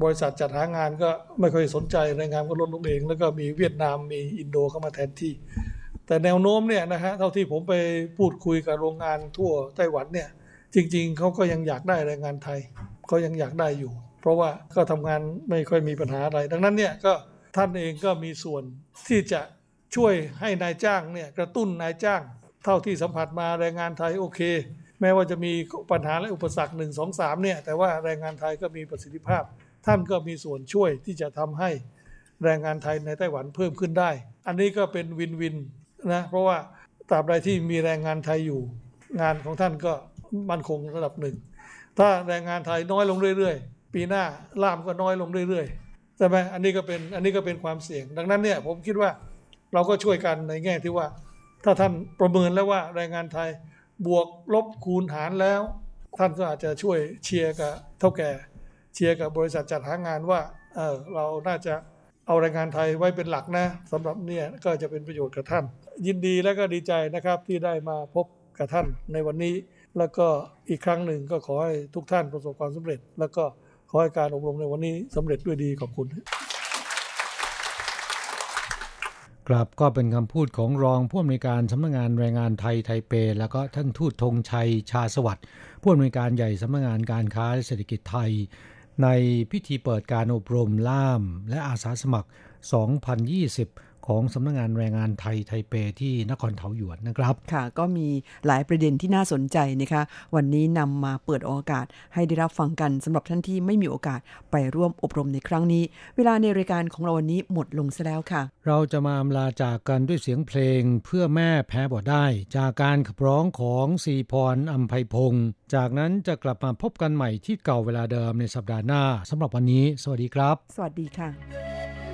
บริษัทจัดหางานก็ไม่ค่อยสนใจแรงงานก็ลดลงเอง แล้วก็มีเวียดนามมีอินโดเข้ามาแทนที่แต่แนวโน้มเนี่ยนะฮะเท่าที่ผมไปพูดคุยกับโรงงานทั่วไต้หวันเนี่ย จริง ๆเขาก็ยังอยากได้แรงงานไทยเขายังอยากได้อยู่ เพราะว่าก็ทำงานไม่ค่อยมีปัญหาอะไร ดังนั้นเนี่ยก็ท่านเองก็มีส่วนที่จะช่วยให้นายจ้างเนี่ยกระตุ้นนายจ้าง เท่าที่สัมผัสมาแรงงานไทยโอเค แม้ว่าจะมีปัญหาและอุปสรรคหนึ่งสองสามเนี่ยแต่ว่าแรงงานไทยก็มีประสิทธิภาพ ท่านก็มีส่วนช่วยที่จะทำให้แรงงานไทยในไต้หวันเพิ่มขึ้นได้ อันนี้ก็เป็นวินวินนะเพราะว่าตราบใดที่มีแรงงานไทยอยู่ งานของท่านก็ มั่นคงระดับหนึ่ง ถ้าแรงงานไทยน้อยลงเรื่อยๆ ปีหน้าล่ามก็น้อยลงเรื่อยๆใช่ไหมอันนี้ก็เป็นอันนี้ก็เป็นความเสี่ยง ดังนั้นเนี่ยผมคิดว่าเราก็ช่วยกันในแง่ที่ว่า ถ้าท่านประเมินแล้วว่าแรงงานไทยบวกลบคูณหารแล้ว ท่านก็อาจจะช่วยเชียร์กับเท่าแก่เชียร์กับบริษัทจัดหางานว่าเออเราน่าจะเอาแรงงานไทยไว้เป็นหลักนะสำหรับเนี่ยก็จะเป็นประโยชน์กับท่าน ยินดีและก็ดีใจนะครับที่ได้มาพบกับท่านในวันนี้ แล้วก็อีกครั้งหนึ่งก็ขอให้ทุกท่านประสบความสำเร็จ แล้วก็ขอให้การอบรมในวันนี้สำเร็จด้วยดีขอบคุณกลับก็เป็นคำพูดของรองผู้อำนวยการสำนักงานแรงงานไทยไทเป แล้วก็ท่านทูตธงชัยชาสวัสดิ์ผู้อำนวยการใหญ่สำนักงานการค้าและเศรษฐกิจไทย ในพิธีเปิดการอบรมล่ามและอาสาสมัคร 2020 ของสำนักงงานแรงงานไทยไทเปที่นครเทาหยวนนะครับ ค่ะ ก็มีหลายประเด็นที่น่าสนใจนะคะ วันนี้นำมาเปิดโอกาสให้ได้รับฟังกันสำหรับท่านที่ไม่มีโอกาสไปร่วมอบรมในครั้งนี้ เวลาในรายการของเราวันนี้หมดลงซะแล้วค่ะ เราจะมาอำลาจากกันด้วยเสียงเพลงเพื่อแม่แพ้บ่ได้ จากการขับร้องของสีพรอัมไพพงศ์จากนั้นจะกลับมาพบกันใหม่ที่เก่าเวลาเดิมในสัปดาห์หน้าสำหรับวันนี้ สวัสดีครับ สวัสดีค่ะ